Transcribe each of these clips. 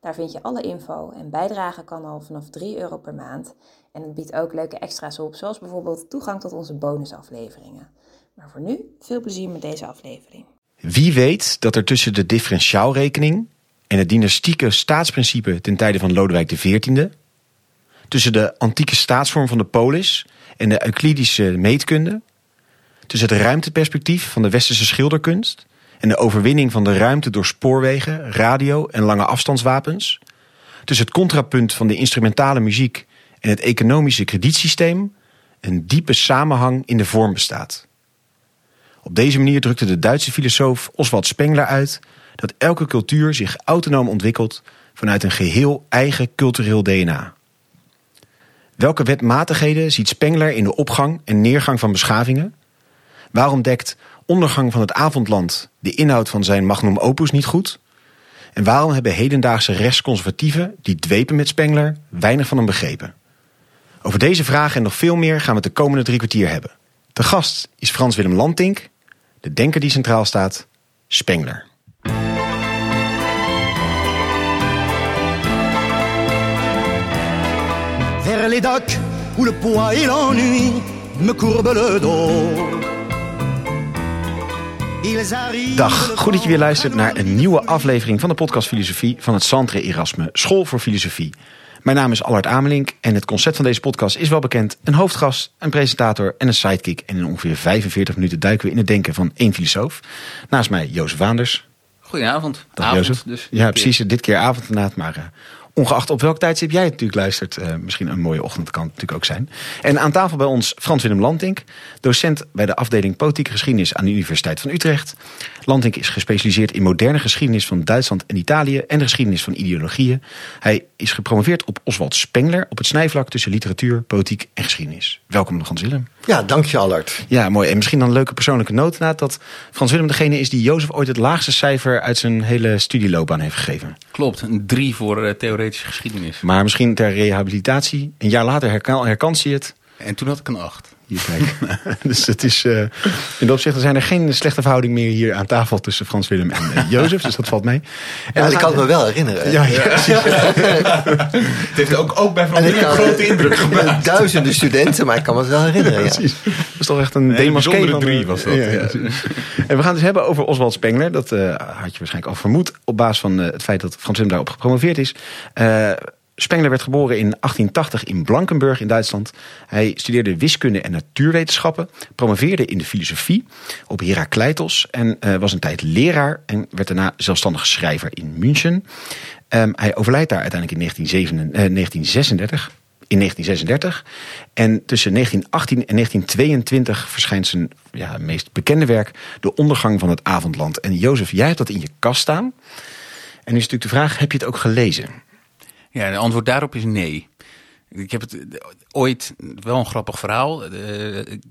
Daar vind je alle info en bijdragen kan al vanaf 3 euro per maand. En het biedt ook leuke extra's op, zoals bijvoorbeeld toegang tot onze bonusafleveringen. Maar voor nu, veel plezier met deze aflevering. Wie weet dat er tussen de differentiaalrekening en het dynastieke staatsprincipe ten tijde van Lodewijk XIV, tussen de antieke staatsvorm van de polis en de Euclidische meetkunde, tussen het ruimteperspectief van de westerse schilderkunst en de overwinning van de ruimte door spoorwegen, radio en lange afstandswapens, tussen het contrapunt van de instrumentale muziek en het economische kredietsysteem, een diepe samenhang in de vorm bestaat. Op deze manier drukte de Duitse filosoof Oswald Spengler uit dat elke cultuur zich autonoom ontwikkelt vanuit een geheel eigen cultureel DNA. Welke wetmatigheden ziet Spengler in de opgang en neergang van beschavingen? Waarom dekt ondergang van het avondland de inhoud van zijn magnum opus niet goed? En waarom hebben hedendaagse rechtsconservatieven die dwepen met Spengler weinig van hem begrepen? Over deze vragen en nog veel meer gaan we het de komende drie kwartier hebben. De gast is Frans Willem Lantink, de denker die centraal staat, Spengler. Les docks où le me le dos. Dag, goed dat je weer luistert naar een nieuwe aflevering van de podcast Filosofie van het Centre Erasme, School voor Filosofie. Mijn naam is Allard Amelink en het concept van deze podcast is wel bekend. Een hoofdgast, een presentator en een sidekick. En in ongeveer 45 minuten duiken we in het denken van één filosoof. Naast mij Jozef Waanders. Goedenavond. Dag Avond, Jozef. dus ja, precies. Dit keer avond inderdaad, maar uh, ongeacht op welk tijdstip jij het natuurlijk luistert. Uh, misschien een mooie ochtend kan het natuurlijk ook zijn. En aan tafel bij ons Frans Willem Lantink. Docent bij de afdeling Politieke Geschiedenis aan de Universiteit van Utrecht. Lantink is gespecialiseerd in moderne geschiedenis van Duitsland en Italië. En de geschiedenis van ideologieën. Hij is gepromoveerd op Oswald Spengler. Op het snijvlak tussen literatuur, politiek en geschiedenis. Welkom Frans Willem. Ja, dank je Allard. Ja, mooi. En misschien dan een leuke persoonlijke noot na dat Frans Willem degene is die Jozef ooit het laagste cijfer uit zijn hele studieloopbaan heeft gegeven. Klopt, een drie voor uh, theoretische geschiedenis. Maar misschien ter rehabilitatie. Een jaar later herkan, herkant hij het. En toen had ik een acht. Hier, kijk. dus het is, uh, in dat opzicht zijn er geen slechte verhouding meer hier aan tafel tussen Frans Willem en uh, Jozef. Dus dat valt mee. En ja, ik kan het me wel herinneren. Ja, ja, ja. het heeft ook, ook bij Frans Willem een grote indruk gemaakt. Duizenden studenten, maar ik kan me het wel herinneren. Ja, precies. Dat is toch echt een demasqué drie was dat. en we gaan het dus hebben over Oswald Spengler. Dat uh, had je waarschijnlijk al vermoed op basis van het feit dat Frans Willem daarop gepromoveerd is. Spengler werd geboren in 1880 in Blankenburg in Duitsland. Hij studeerde wiskunde en natuurwetenschappen, promoveerde in de filosofie op Herakleitos en uh, was een tijd leraar en werd daarna zelfstandig schrijver in München. Um, hij overlijdt daar uiteindelijk in 1936. In 1936. En tussen 1918 en 1922 verschijnt zijn ja, meest bekende werk, De ondergang van het avondland. En Jozef, jij hebt dat in je kast staan. En nu is natuurlijk de vraag, heb je het ook gelezen? Ja, het antwoord daarop is nee. Ik heb het ooit, wel een grappig verhaal. Uh, ik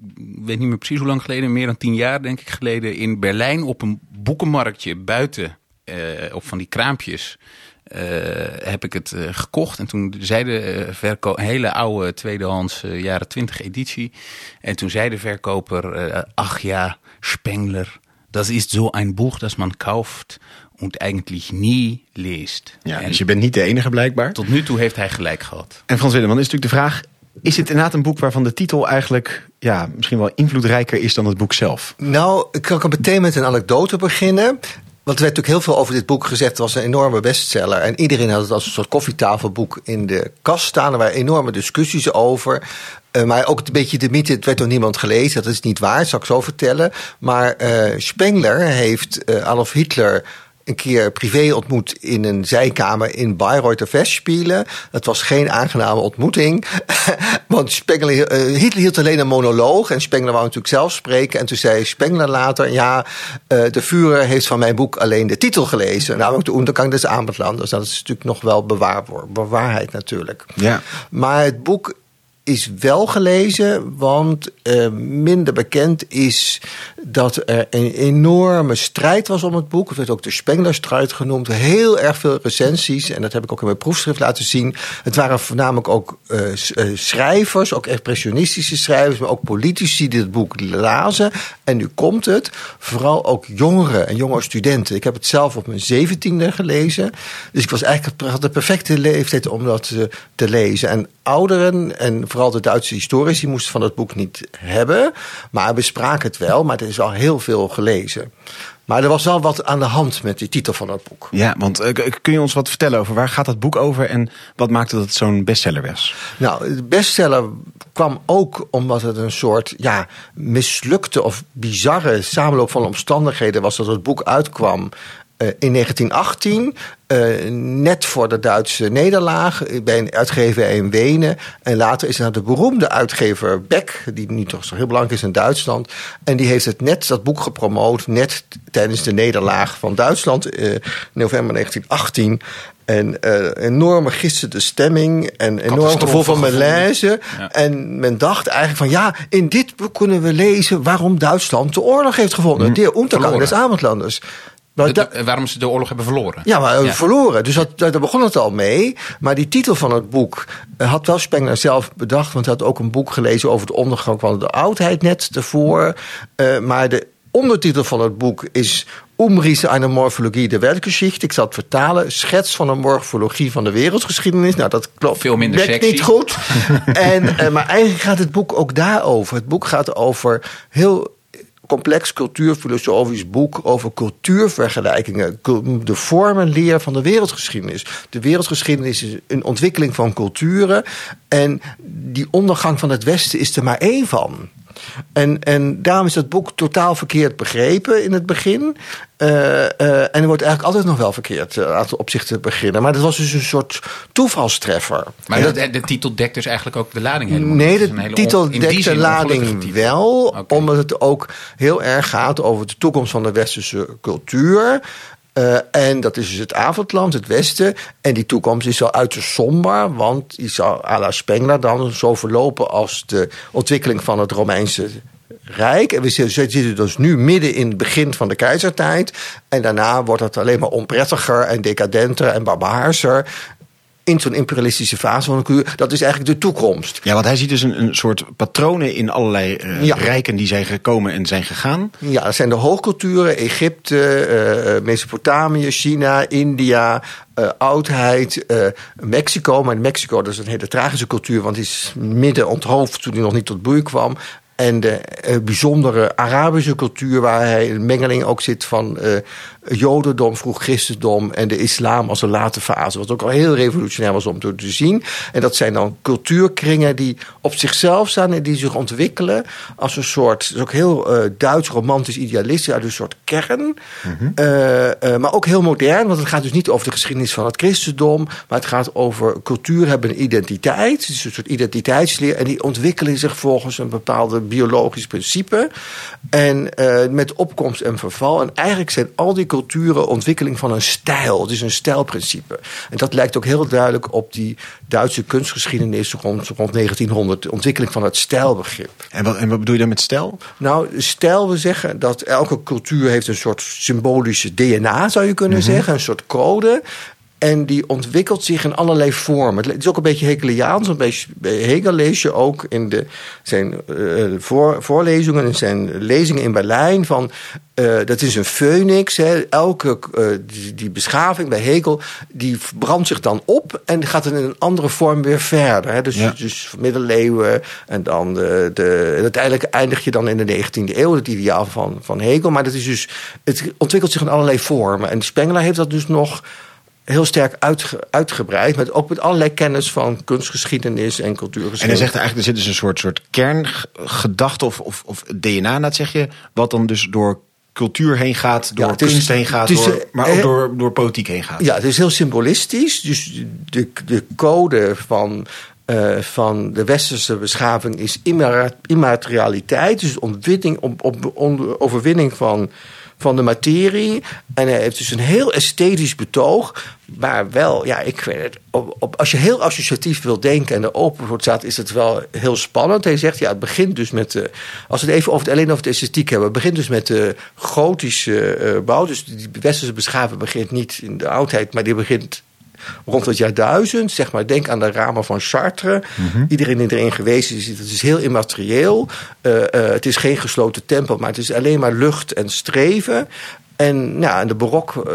weet niet meer precies hoe lang geleden, meer dan tien jaar denk ik geleden, in Berlijn op een boekenmarktje buiten, uh, op van die kraampjes. Heb ik het gekocht. En toen zei de verkoper, een hele oude tweedehands jaren twintig editie. En toen zei de verkoper, ach ja, Spengler, dat is zo een boek dat man kauft und eigenlijk nie leest. Ja, en dus je bent niet de enige blijkbaar. Tot nu toe heeft hij gelijk gehad. En Frans Willem, dan is natuurlijk de vraag... is het inderdaad een boek waarvan de titel eigenlijk... Ja, misschien wel invloedrijker is dan het boek zelf? Nou, ik kan meteen met een anekdote beginnen. Want er werd natuurlijk heel veel over dit boek gezegd. Het was een enorme bestseller. En iedereen had het als een soort koffietafelboek in de kast staan. Er waren enorme discussies over. Uh, maar ook een beetje de mythe, het werd door niemand gelezen. Dat is niet waar, dat zal ik zo vertellen. Maar uh, Spengler heeft uh, Adolf Hitler een keer privé ontmoet in een zijkamer in Bayreuther Festspielen. Het was geen aangename ontmoeting. Want Spengler, eh, Hitler hield alleen een monoloog. En Spengler wou natuurlijk zelf spreken. En toen zei Spengler later: Ja, eh, de Führer heeft van mijn boek alleen de titel gelezen. Namelijk de Untergang des Abendlandes. Dat is natuurlijk nog wel bewaar, bewaarheid natuurlijk. Ja. Maar het boek is wel gelezen, want uh, minder bekend is dat er een enorme strijd was om het boek. Het werd ook de Spenglerstrijd genoemd. Heel erg veel recensies, en dat heb ik ook in mijn proefschrift laten zien. Het waren voornamelijk ook uh, schrijvers, ook expressionistische schrijvers, maar ook politici die het boek lazen. En nu komt het, vooral ook jongeren en jonge studenten. Ik heb het zelf op mijn zeventiende gelezen. Dus ik was eigenlijk had de perfecte leeftijd om dat uh, te lezen. En ouderen en vooral de Duitse historici moesten van het boek niet hebben. Maar bespraken het wel, maar er is al heel veel gelezen. Maar er was wel wat aan de hand met die titel van het boek. Ja, want uh, kun je ons wat vertellen over waar gaat dat boek over en wat maakte dat het zo'n bestseller was? Nou, de bestseller kwam ook omdat het een soort ja, mislukte of bizarre samenloop van omstandigheden was dat het boek uitkwam. Uh, in 1918, uh, net voor de Duitse nederlaag, bij een uitgever in Wenen. En later is naar de beroemde uitgever Beck, die nu toch zo heel belangrijk is in Duitsland. En die heeft het net, dat boek gepromoot, net tijdens de nederlaag van Duitsland, november 1918. En uh, enorme gisterde stemming en enorm gevoel van malaise. Ja. En men dacht eigenlijk van ja, in dit boek kunnen we lezen waarom Duitsland de oorlog heeft gevonden. Mm. De Untergang des Abendlandes. Maar de, de, waarom ze de oorlog hebben verloren. Ja, maar ja. verloren. Dus dat, daar begon het al mee. Maar die titel van het boek had wel Spengler zelf bedacht. Want hij had ook een boek gelezen over de ondergang van de oudheid net ervoor. Uh, maar de ondertitel van het boek is Umrisse eine Morphologie der Weltgeschichte. Ik zal het vertalen. Schets van een morfologie van de wereldgeschiedenis. Nou, dat klopt. Veel minder sexy. niet goed. en, maar eigenlijk gaat het boek ook daarover. Het boek gaat over heel complex cultuurfilosofisch boek over cultuurvergelijkingen. De vormenleer van de wereldgeschiedenis. De wereldgeschiedenis is een ontwikkeling van culturen. En die ondergang van het Westen is er maar één van. En, en daarom is het boek totaal verkeerd begrepen in het begin. Uh, uh, en er wordt eigenlijk altijd nog wel verkeerd uh, op zich te beginnen. Maar dat was dus een soort toevalstreffer. Maar de, titel dekt dus eigenlijk ook de lading helemaal Nee, de titel dekt de lading wel. Okay. Omdat het ook heel erg gaat over de toekomst van de westerse cultuur. Uh, en dat is dus het avondland, het westen. En die toekomst is al uiterst somber, want die zal à la Spengler dan zo verlopen als de ontwikkeling van het Romeinse Rijk. En we zitten dus nu midden in het begin van de keizertijd. En daarna wordt het alleen maar onprettiger en decadenter en barbaarser in zo'n imperialistische fase van cultuur. Dat is eigenlijk de toekomst. Ja, want hij ziet dus een, een soort patronen in allerlei uh, ja. rijken die zijn gekomen en zijn gegaan. Ja, dat zijn de hoogculturen. Egypte, uh, Mesopotamië, China, India, uh, oudheid, uh, Mexico. Maar Mexico dat is een hele tragische cultuur, want die is midden onthoofd toen hij nog niet tot bloei kwam. En de uh, bijzondere Arabische cultuur, waar hij een mengeling ook zit van Jodendom, vroeg Christendom en de islam als een late fase. Wat ook al heel revolutionair was om te, zien. En dat zijn dan cultuurkringen die op zichzelf staan en die zich ontwikkelen als een soort, dat is ook heel uh, Duits, romantisch, idealistisch, uit een soort kern. Mm -hmm. maar ook heel modern, want het gaat dus niet over de geschiedenis van het christendom, maar het gaat over cultuur hebben een identiteit. Het is een soort identiteitsleer en die ontwikkelen zich volgens een bepaalde biologisch principe. En met opkomst en verval. En eigenlijk zijn al die culturen ontwikkeling van een stijl. Het is een stijlprincipe. En dat lijkt ook heel duidelijk op die Duitse kunstgeschiedenis rond, rond 1900. De ontwikkeling van het stijlbegrip. En wat, en wat bedoel je dan met stijl? Nou, stijl wil zeggen dat elke cultuur heeft een soort symbolische DNA, zou je kunnen mm -hmm. zeggen. Een soort code. En die ontwikkelt zich in allerlei vormen. Het is ook een beetje Hegeliaans. Een beetje, bij Hegel lees je ook in de, zijn uh, voor, voorlezingen en zijn lezingen in Berlijn van. Uh, dat is een phoenix. Hè. Elke uh, die, die, beschaving bij Hegel die brandt zich dan op en gaat in een andere vorm weer verder. Hè. Dus, ja. dus middeleeuwen en dan de, de, uiteindelijk eindig je dan in de 19e eeuw, het ideaal van, van Hegel. Maar dat is dus, het ontwikkelt zich in allerlei vormen. En Spengler heeft dat dus nog heel sterk uitge, uitgebreid. Met, ook met allerlei kennis van kunstgeschiedenis en cultuurgeschiedenis. En hij zegt eigenlijk, er zit dus een soort, soort kerngedachte of, of, of DNA, dat zeg je, wat dan dus door cultuur heen gaat, door Ja, het is- kunst heen gaat, is, door, maar ook door, door politiek heen gaat. Ja, het is heel symbolistisch. Dus de, de code van, eh, van de westerse beschaving is immaterialiteit. Dus ontwinning, op, op, on- overwinning van, van de materie. En hij heeft dus een heel esthetisch betoog. Maar wel, ja, ik weet het. Op, als je heel associatief wil denken en er open voor staat, is het wel heel spannend. Hij zegt, ja, het begint dus met. de als we het even over het, alleen over de esthetiek hebben. Het begint dus met de gotische eh, bouw. Dus die westerse beschaving begint niet in de oudheid, maar die begint rond het jaar 1000. Zeg maar, denk aan de ramen van Chartres. Iedereen die erin geweest is, het is heel immaterieel. Eh, eh, het is geen gesloten tempel, maar het is alleen maar lucht en streven. En ja, de barok eh,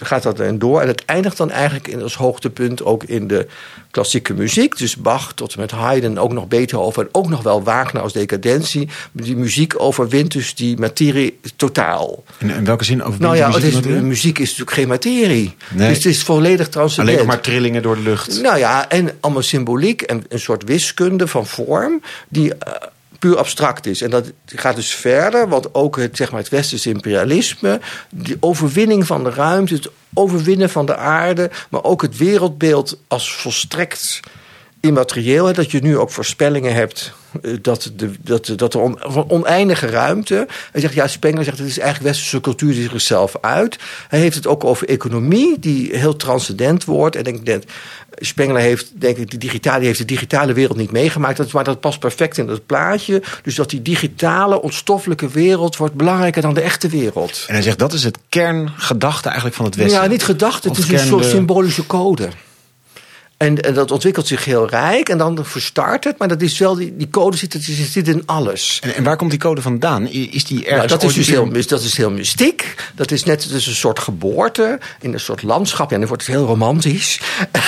gaat dat dan door. En het eindigt dan eigenlijk in als hoogtepunt ook in de klassieke muziek. Dus Bach tot en met Haydn, ook nog Beethoven en ook nog wel Wagner als decadentie. Die muziek overwint dus die materie totaal. In, in welke zin over Nou ja, het is, muziek? muziek is natuurlijk geen materie. Nee. Dus het is volledig transcendent. Alleen maar trillingen door de lucht. Nou ja, en allemaal symboliek en een soort wiskunde van vorm die eh, puur abstract is. En dat gaat dus verder, want ook het, zeg maar, het westerse imperialisme, die overwinning van de ruimte, het overwinnen van de aarde, maar ook het wereldbeeld als volstrekt immaterieel. Dat je nu ook voorspellingen hebt eh, dat, de, dat, dat er on- oneindige ruimte. Hij zegt, ja, Spengler zegt, het is eigenlijk westerse cultuur die zichzelf uit. Hij heeft het ook over economie, die heel transcendent wordt. En ik denk Spengler heeft, denk ik, de digitale, heeft de digitale wereld niet meegemaakt. Dat, maar dat past perfect in dat plaatje. Dus dat die digitale, ontstoffelijke wereld wordt belangrijker dan de echte wereld. En hij zegt dat is het kerngedachte eigenlijk van het Westen. Ja, niet gedacht. Het is een soort symbolische code. En, en dat ontwikkelt zich heel rijk en dan verstart het. Maar dat is wel, die, die code zit, zit, in alles. En, en waar komt die code vandaan? Is die ergens Nou, dat, is dus heel, dat is heel mystiek. Dat is net dus een soort geboorte in een soort landschap. Ja, dan wordt het heel romantisch.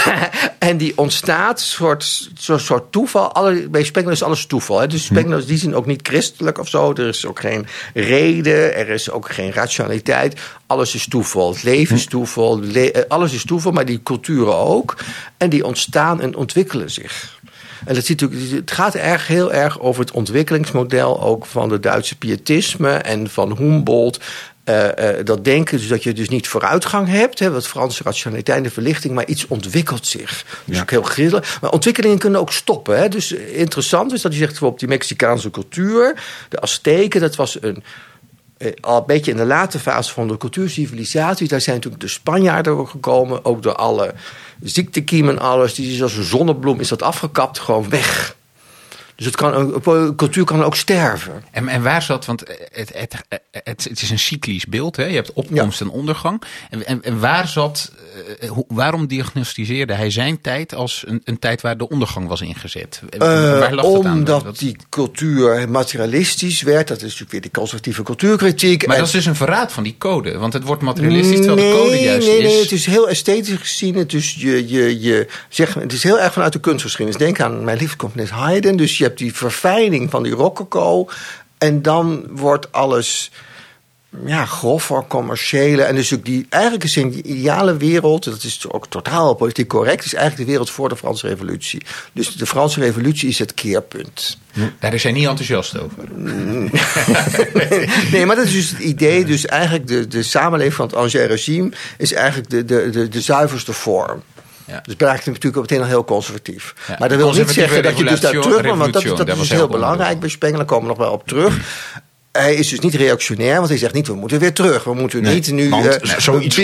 en die ontstaat, soort, soort, soort toeval. Alle, bij Spengler is alles toeval. Hè. Dus Spengler is die zin ook niet christelijk of zo. Er is ook geen reden, er is ook geen rationaliteit. Alles is toeval. Het leven is toeval. le- eh, alles is toeval, maar die culturen ook. En die ontstaan en ontwikkelen zich. En dat ziet natuurlijk, het gaat erg, heel erg over het ontwikkelingsmodel ook van de Duitse pietisme en van Humboldt. Eh, eh, dat denken, dus dat je dus niet vooruitgang hebt, hè, wat Franse rationaliteit en de verlichting, maar iets ontwikkelt zich. Dus Ja. ook heel grillig. Maar ontwikkelingen kunnen ook stoppen. Hè. Dus eh, interessant is dat je zegt bijvoorbeeld die Mexicaanse cultuur, de Azteken, dat was een al een beetje in de late fase van de cultuurcivilisatie. Daar zijn natuurlijk de Spanjaarden gekomen. Ook door alle ziektekiemen en alles. Die is als een zonnebloem is dat afgekapt, gewoon weg. Dus het kan, cultuur kan ook sterven. En, en waar zat, want het, het, het, het is een cyclisch beeld, hè? je hebt opkomst en ondergang. En, en, en waar zat, eh, hoe- waarom diagnosticeerde hij zijn tijd als een, een tijd waar de ondergang was ingezet? Eh, waar lag dat aan? omdat Dat- die cultuur materialistisch werd. Dat is natuurlijk weer die conservatieve cultuurkritiek. maar En- dat is dus een verraad van die code, want het wordt materialistisch terwijl nee, de code juist nee, is. Nee, het is heel esthetisch gezien. Het is, je, je, je, zeg, het is heel erg vanuit de kunstgeschiedenis. Denk aan mijn componist Haydn. Dus je hebt die verfijning van die rococo. En dan wordt alles ja, groffer, commerciële. En dus ook die, eigenlijk is in die ideale wereld, dat is ook totaal politiek correct, is eigenlijk de wereld voor de Franse Revolutie. Dus de Franse Revolutie is het keerpunt. Daar is hij niet enthousiast over. nee, maar dat is dus het idee. Dus eigenlijk de, de samenleving van het Ancien regime is eigenlijk de, de, de, de zuiverste vorm. Ja. Dus blijkt natuurlijk ook meteen al heel conservatief. Ja, maar dat wil niet zeggen dat je dus daar terug moet. Want dat, dat daar is heel belangrijk bij Spengler. Daar komen we nog wel op terug. Hij is dus niet reactionair, want hij zegt niet: we moeten weer terug. We moeten Nee, niet nu want eh, zoiets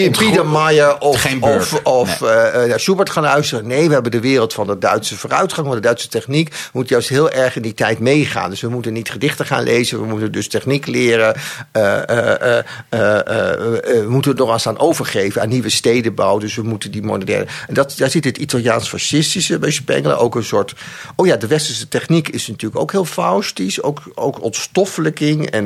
of, of, eh, eh, Schubert gaan luisteren. Nee, we hebben de wereld van de Duitse vooruitgang, van de Duitse techniek. We moeten juist heel erg in die tijd meegaan. Dus we moeten niet gedichten gaan lezen, we moeten dus techniek leren. We moeten het nog eens aan overgeven aan nieuwe stedenbouw. Dus we moeten die moderne. En dat, daar zit het Italiaans-fascistische bij Spengler. Ook een soort. Oh ja, de westerse techniek is natuurlijk ook heel faustisch. Ook, ook ontstoffelijking en.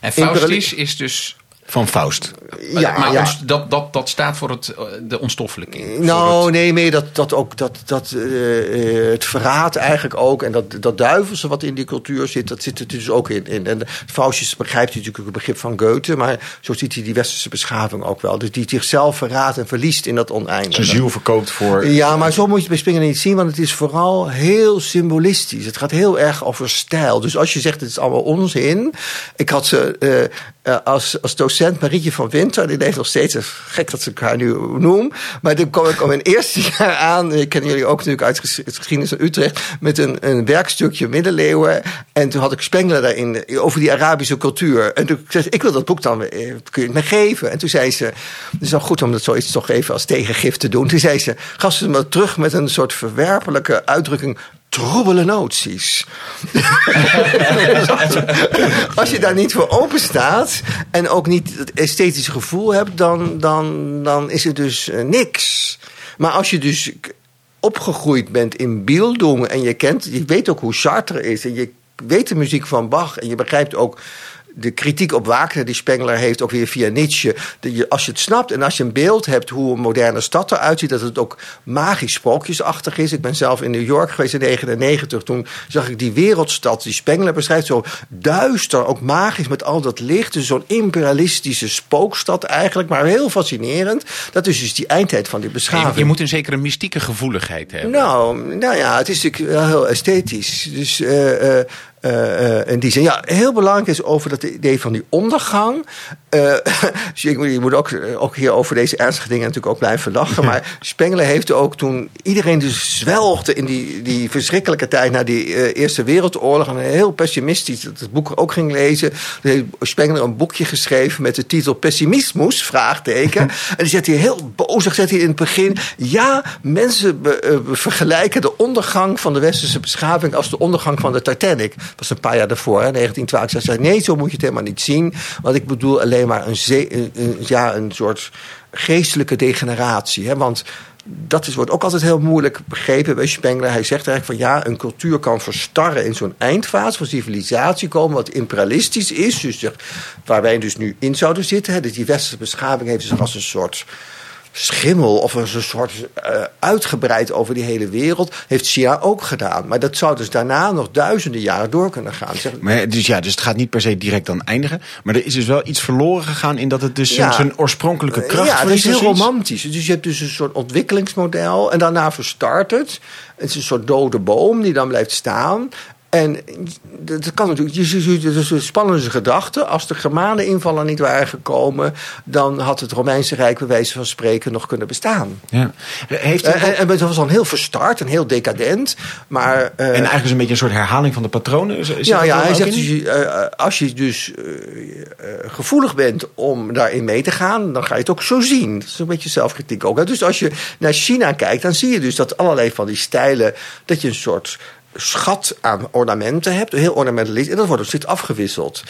En Faustisch is dus van Faust. Ja, maar ja. ons- dat, dat, dat staat voor het, eh, de onstoffelijking. Voor Nou, het- nee, meer dat, dat ook dat, dat, eh, eh, het verraad eigenlijk ook. En dat, dat duivelse wat in die cultuur zit, dat zit er dus ook in. in. En Faustjes begrijpt natuurlijk het begrip van Goethe, maar zo ziet hij die westerse beschaving ook wel. Dus die zichzelf verraadt en verliest in dat oneindige. Zijn ziel verkoopt voor... Ja, maar zo moet je het bij Springer niet zien, want het is vooral heel symbolistisch. Het gaat heel erg over stijl. Dus als je zegt het is allemaal onzin. Ik had ze als, als docent Marietje van Winter, die leeft nog steeds. Gek dat ze elkaar nu noem. Maar toen kwam ik al mijn eerste jaar aan. Ik ken jullie ook natuurlijk uit het geschiedenis van Utrecht. Met een, een werkstukje middeleeuwen. En toen had ik Spengler daarin over die Arabische cultuur. En toen zei ze, ik wil dat boek dan, eh, kun je het me geven? En toen zei ze, het is wel goed om dat zoiets toch even als tegengif te doen. Toen zei ze, gaf ze me terug met een soort verwerpelijke uitdrukking. Troebele noties. Als je daar niet voor open staat en ook niet het esthetische gevoel hebt, dan, dan, dan is het dus eh, niks. Maar als je dus opgegroeid bent in Bildung en je kent, je weet ook hoe Sartre is en je weet de muziek van Bach en je begrijpt ook de kritiek op Wagner die Spengler heeft, ook weer via Nietzsche. Dat je, als je het snapt en als je een beeld hebt hoe een moderne stad eruit ziet, dat het ook magisch sprookjesachtig is. Ik ben zelf in New York geweest in 1999. Toen zag ik die wereldstad die Spengler beschrijft, zo duister, ook magisch met al dat licht. Dus zo'n imperialistische spookstad eigenlijk, maar heel fascinerend. Dat is dus die eindtijd van die beschaving. je moet een zekere mystieke gevoeligheid hebben. Nou, nou ja, het is natuurlijk wel heel esthetisch. Dus eh, eh, in die zin, ja, heel belangrijk is over dat idee van die ondergang. Dus je, moet- ook, ook hier over deze ernstige dingen natuurlijk ook blijven lachen. Maar Spengler heeft ook toen iedereen dus zwelgde in die, die verschrikkelijke tijd na die Eerste Wereldoorlog. En heel pessimistisch dat het boek ook ging lezen. Toen heeft Spengler een boekje geschreven met de titel Pessimismus, vraagteken. en die zet hij heel bozig, zet hij in het begin. Ja, mensen be- vergelijken de ondergang van de westerse beschaving als de ondergang van de Titanic. Was een paar jaar daarvoor, hè, 1912. Ik zei, nee, zo moet je het helemaal niet zien. Want ik bedoel alleen maar een, ja, een soort geestelijke degeneratie. Hè? Want dat is, wordt ook altijd heel moeilijk begrepen bij Spengler. Hij zegt eigenlijk van ja, een cultuur kan verstarren in zo'n eindfase van civilisatie komen, wat imperialistisch is. Dus waar wij dus nu in zouden zitten. Hè, dat die westerse beschaving heeft zich als een soort schimmel of een soort eh, uitgebreid over die hele wereld. Heeft China ook gedaan. Maar dat zou dus daarna nog duizenden jaren door kunnen gaan. Zeg, Maar, dus ja, dus het gaat niet per se direct dan eindigen. Maar er is dus wel iets verloren gegaan in dat het dus zijn- Ja. zijn oorspronkelijke kracht Ja, dat is verliest heel romantisch. Dus je hebt dus een soort ontwikkelingsmodel. En daarna verstart het. Het is een soort dode boom die dan blijft staan. En dat kan natuurlijk. Je ziet dus een spannende gedachte. Als de Germanen invallen niet waren gekomen. dan had het Romeinse Rijk, bij wijze van spreken, nog kunnen bestaan. Ja. Heeft hij En, het was dan heel verstart en heel decadent. Maar. eh, en eigenlijk is een beetje een soort herhaling van de patronen. Is, is ja, dat ja, hij zegt dus, eh, als je dus eh, eh, gevoelig bent om daarin mee te gaan, dan ga je het ook zo zien. Dat is een beetje zelfkritiek ook. Dus als je naar China kijkt, dan zie je dus dat allerlei van die stijlen, dat je een soort schat aan ornamenten hebt, heel ornamentalistisch, en dat wordt ook steeds afgewisseld.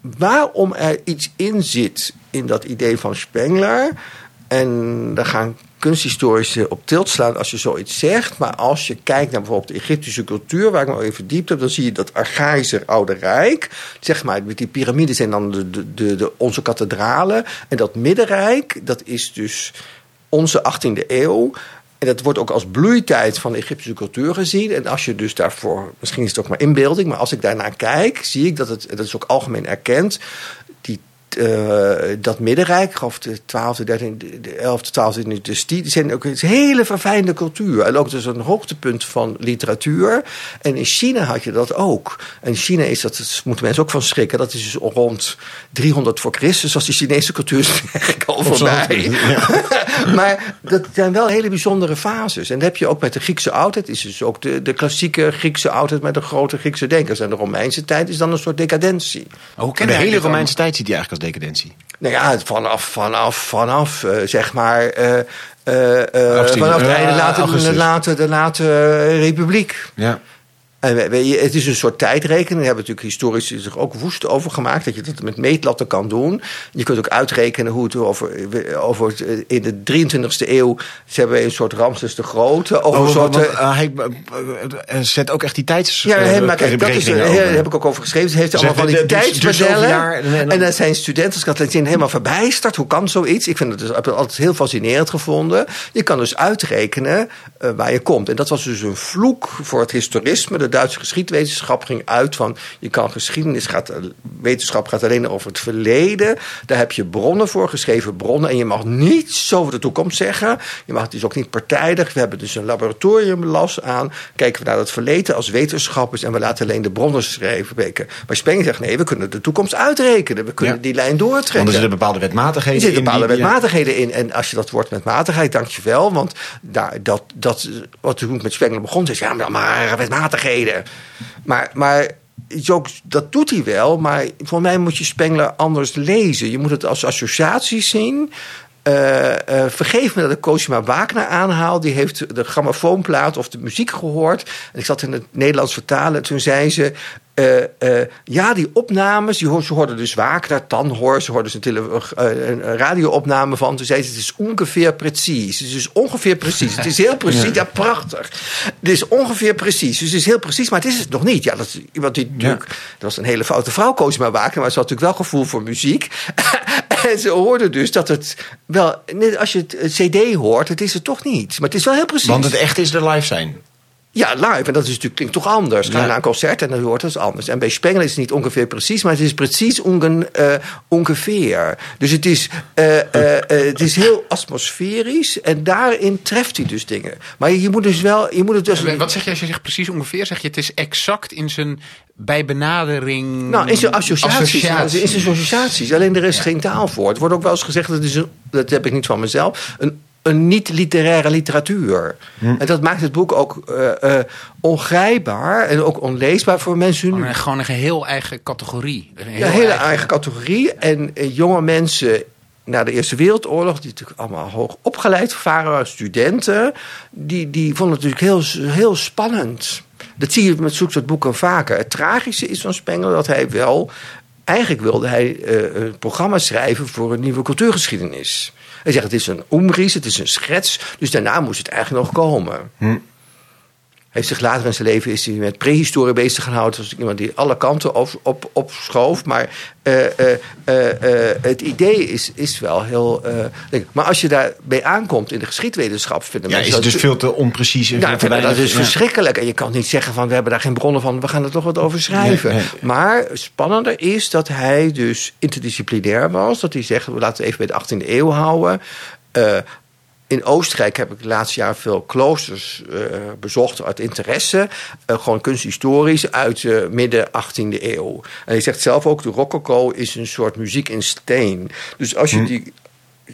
Waarom er iets in zit in dat idee van Spengler, en daar gaan kunsthistorici op tilt slaan als je zoiets zegt. Maar als je kijkt naar bijvoorbeeld de Egyptische cultuur, waar ik me al even verdiept heb, dan zie je dat archaïsche oude rijk. Zeg maar, met die piramides zijn dan de, de, de- onze kathedralen. En dat middenrijk, dat is dus onze 18e eeuw. En dat wordt ook als bloeitijd van de Egyptische cultuur gezien. En als je dus daarvoor, misschien is het ook maar inbeelding, maar als ik daarnaar kijk, zie ik dat het, dat is ook algemeen erkend, die eh, dat middenrijk, of de 12e, 13e, de 11e, 12e dynastie, die zijn ook een hele verfijnde cultuur. En ook dus een hoogtepunt van literatuur. En in China had je dat ook. En in China is dat, dat moeten mensen ook van schrikken, dat is dus rond 300 voor Christus, als die Chinese cultuur is eigenlijk al voorbij. maar dat zijn wel hele bijzondere fases. En dat heb je ook met de Griekse oudheid. Is dus ook de, de klassieke Griekse oudheid met de grote Griekse denkers. En de Romeinse tijd is dan een soort decadentie. Hoe En de hele Romeinse tijd ziet hij eigenlijk als decadentie. Nou ja, vanaf, vanaf, vanaf, eh, zeg maar. eh, Augustus- vanaf de, late, de, late, de late republiek. Ja. En we- we- het is een soort tijdrekening. Daar hebben natuurlijk historici zich ook woest over gemaakt. Dat je dat met meetlatten kan doen. Je kunt ook uitrekenen hoe het over, over het- in de 23e eeuw. Ze hebben een soort Ramses de Grote. Over Oh, soort, want, eh, eh, hij eh, eh, zet ook echt die tijds. ja, eh, maar kijk, dat is, daar heb ik ook over geschreven. Ze heeft Zegt allemaal van die dus- dus tijdsmodellen. en dan- zijn studenten als Kathleen helemaal verbijsterd. Hoe kan zoiets? Ik vind het dus, heb het altijd heel fascinerend gevonden. Je kan dus uitrekenen eh, waar je komt. En dat was dus een vloek voor het historisme. De Duitse geschiedwetenschap ging uit van... je kan geschiedenis, gaat, wetenschap gaat alleen over het verleden. Daar heb je bronnen voor, geschreven bronnen. En je mag niets over de toekomst zeggen. Je mag het dus ook niet partijdig. We hebben dus een laboratoriumlas aan. Kijken we naar het verleden als wetenschappers... en we laten alleen de bronnen schrijven. Maar Spenger zegt, nee, we kunnen de toekomst uitrekenen. We kunnen Ja. die lijn doortrekken. Want er zitten bepaalde wetmatigheden Er zitten in. bepaalde die- wetmatigheden in. En als je dat woord wetmatigheid, dank je wel. Want daar, dat, dat, wat toen met Spengler begon, is ja, maar, maar wetmatigheden. Maar, maar dat doet hij wel. Maar voor mij moet je Spengler anders lezen. Je moet het als associatie zien. Eh, eh, vergeef me dat ik Cosima Wagner aanhaal. Die heeft de grammofoonplaat of de muziek gehoord. En ik zat in het Nederlands vertalen. Toen zei ze... eh, ja, die opnames, die, hoor- ze hoorden dus Wagner, Tanhoor, ze hoorden dus een, radioopname van. Toen zei ze, het is ongeveer precies. Het is ongeveer precies. Het is heel precies. Ja, prachtig. Het is ongeveer precies. Dus het is heel precies, maar het is het nog niet. Ja, dat, iemand die dat was een hele foute vrouw, Cosima Wagner, maar ze had natuurlijk wel gevoel voor muziek. Ze hoorde dus dat het wel, net als je het, CD hoort, het is het toch niet. Maar het is wel heel precies. Want het echt is er live zijn. Ja, live. En dat is natuurlijk, klinkt toch anders. Ga Ja. naar een concert en dan hoort het anders. En bij Spengler is het niet ongeveer precies, maar het is precies eh, ongeveer. Dus het is, eh, eh, het is heel atmosferisch en daarin treft hij dus dingen. Maar je moet dus wel, je moet het dus... Wat zeg je als je zegt precies ongeveer? Zeg je het is exact in zijn bij benadering. Nou, in zijn associaties. associatie. In zijn associaties. Alleen er is geen taal voor. Het wordt ook wel eens gezegd, dat, is een, dat heb ik niet van mezelf, een, een niet-literaire literatuur. En dat maakt het boek ook eh, eh, ongrijpbaar en ook onleesbaar voor mensen nu. Gewoon een- Gewoon een geheel eigen categorie. Een heel Ja, hele eigen, categorie. En eh, jonge mensen na de Eerste Wereldoorlog, die natuurlijk allemaal hoog opgeleid waren, studenten, die, die vonden het natuurlijk heel, heel spannend. Dat zie je met zulke soort boeken vaker. Het tragische is van Spengler dat hij wel. Eigenlijk wilde hij eh, een programma schrijven voor een nieuwe cultuurgeschiedenis. Hij zegt: het is een omries, het is een schets. Dus daarna moest het eigenlijk nog komen. Heeft zich later in zijn leven is hij met prehistorie bezig gehouden. Dat was iemand die alle kanten op, op, opschoof. Maar eh, eh, eh, het idee is, is wel heel. maar als je daarbij aankomt in de geschiedwetenschap, vinden Ja, mensen is het dus veel te onprecies. en nou, te dat is ja. verschrikkelijk. En je kan niet zeggen van we hebben daar geen bronnen van, we gaan er toch wat over schrijven. Nee, nee. Maar spannender is dat hij dus interdisciplinair was. Dat hij zegt, we laten het even bij de 18e eeuw houden. Eh, in Oostenrijk heb ik de laatste jaar veel kloosters eh, bezocht uit interesse. Eh, gewoon kunsthistorisch uit de midden 18e eeuw. En hij zegt zelf ook, de rococo is een soort muziek in steen. Dus als je die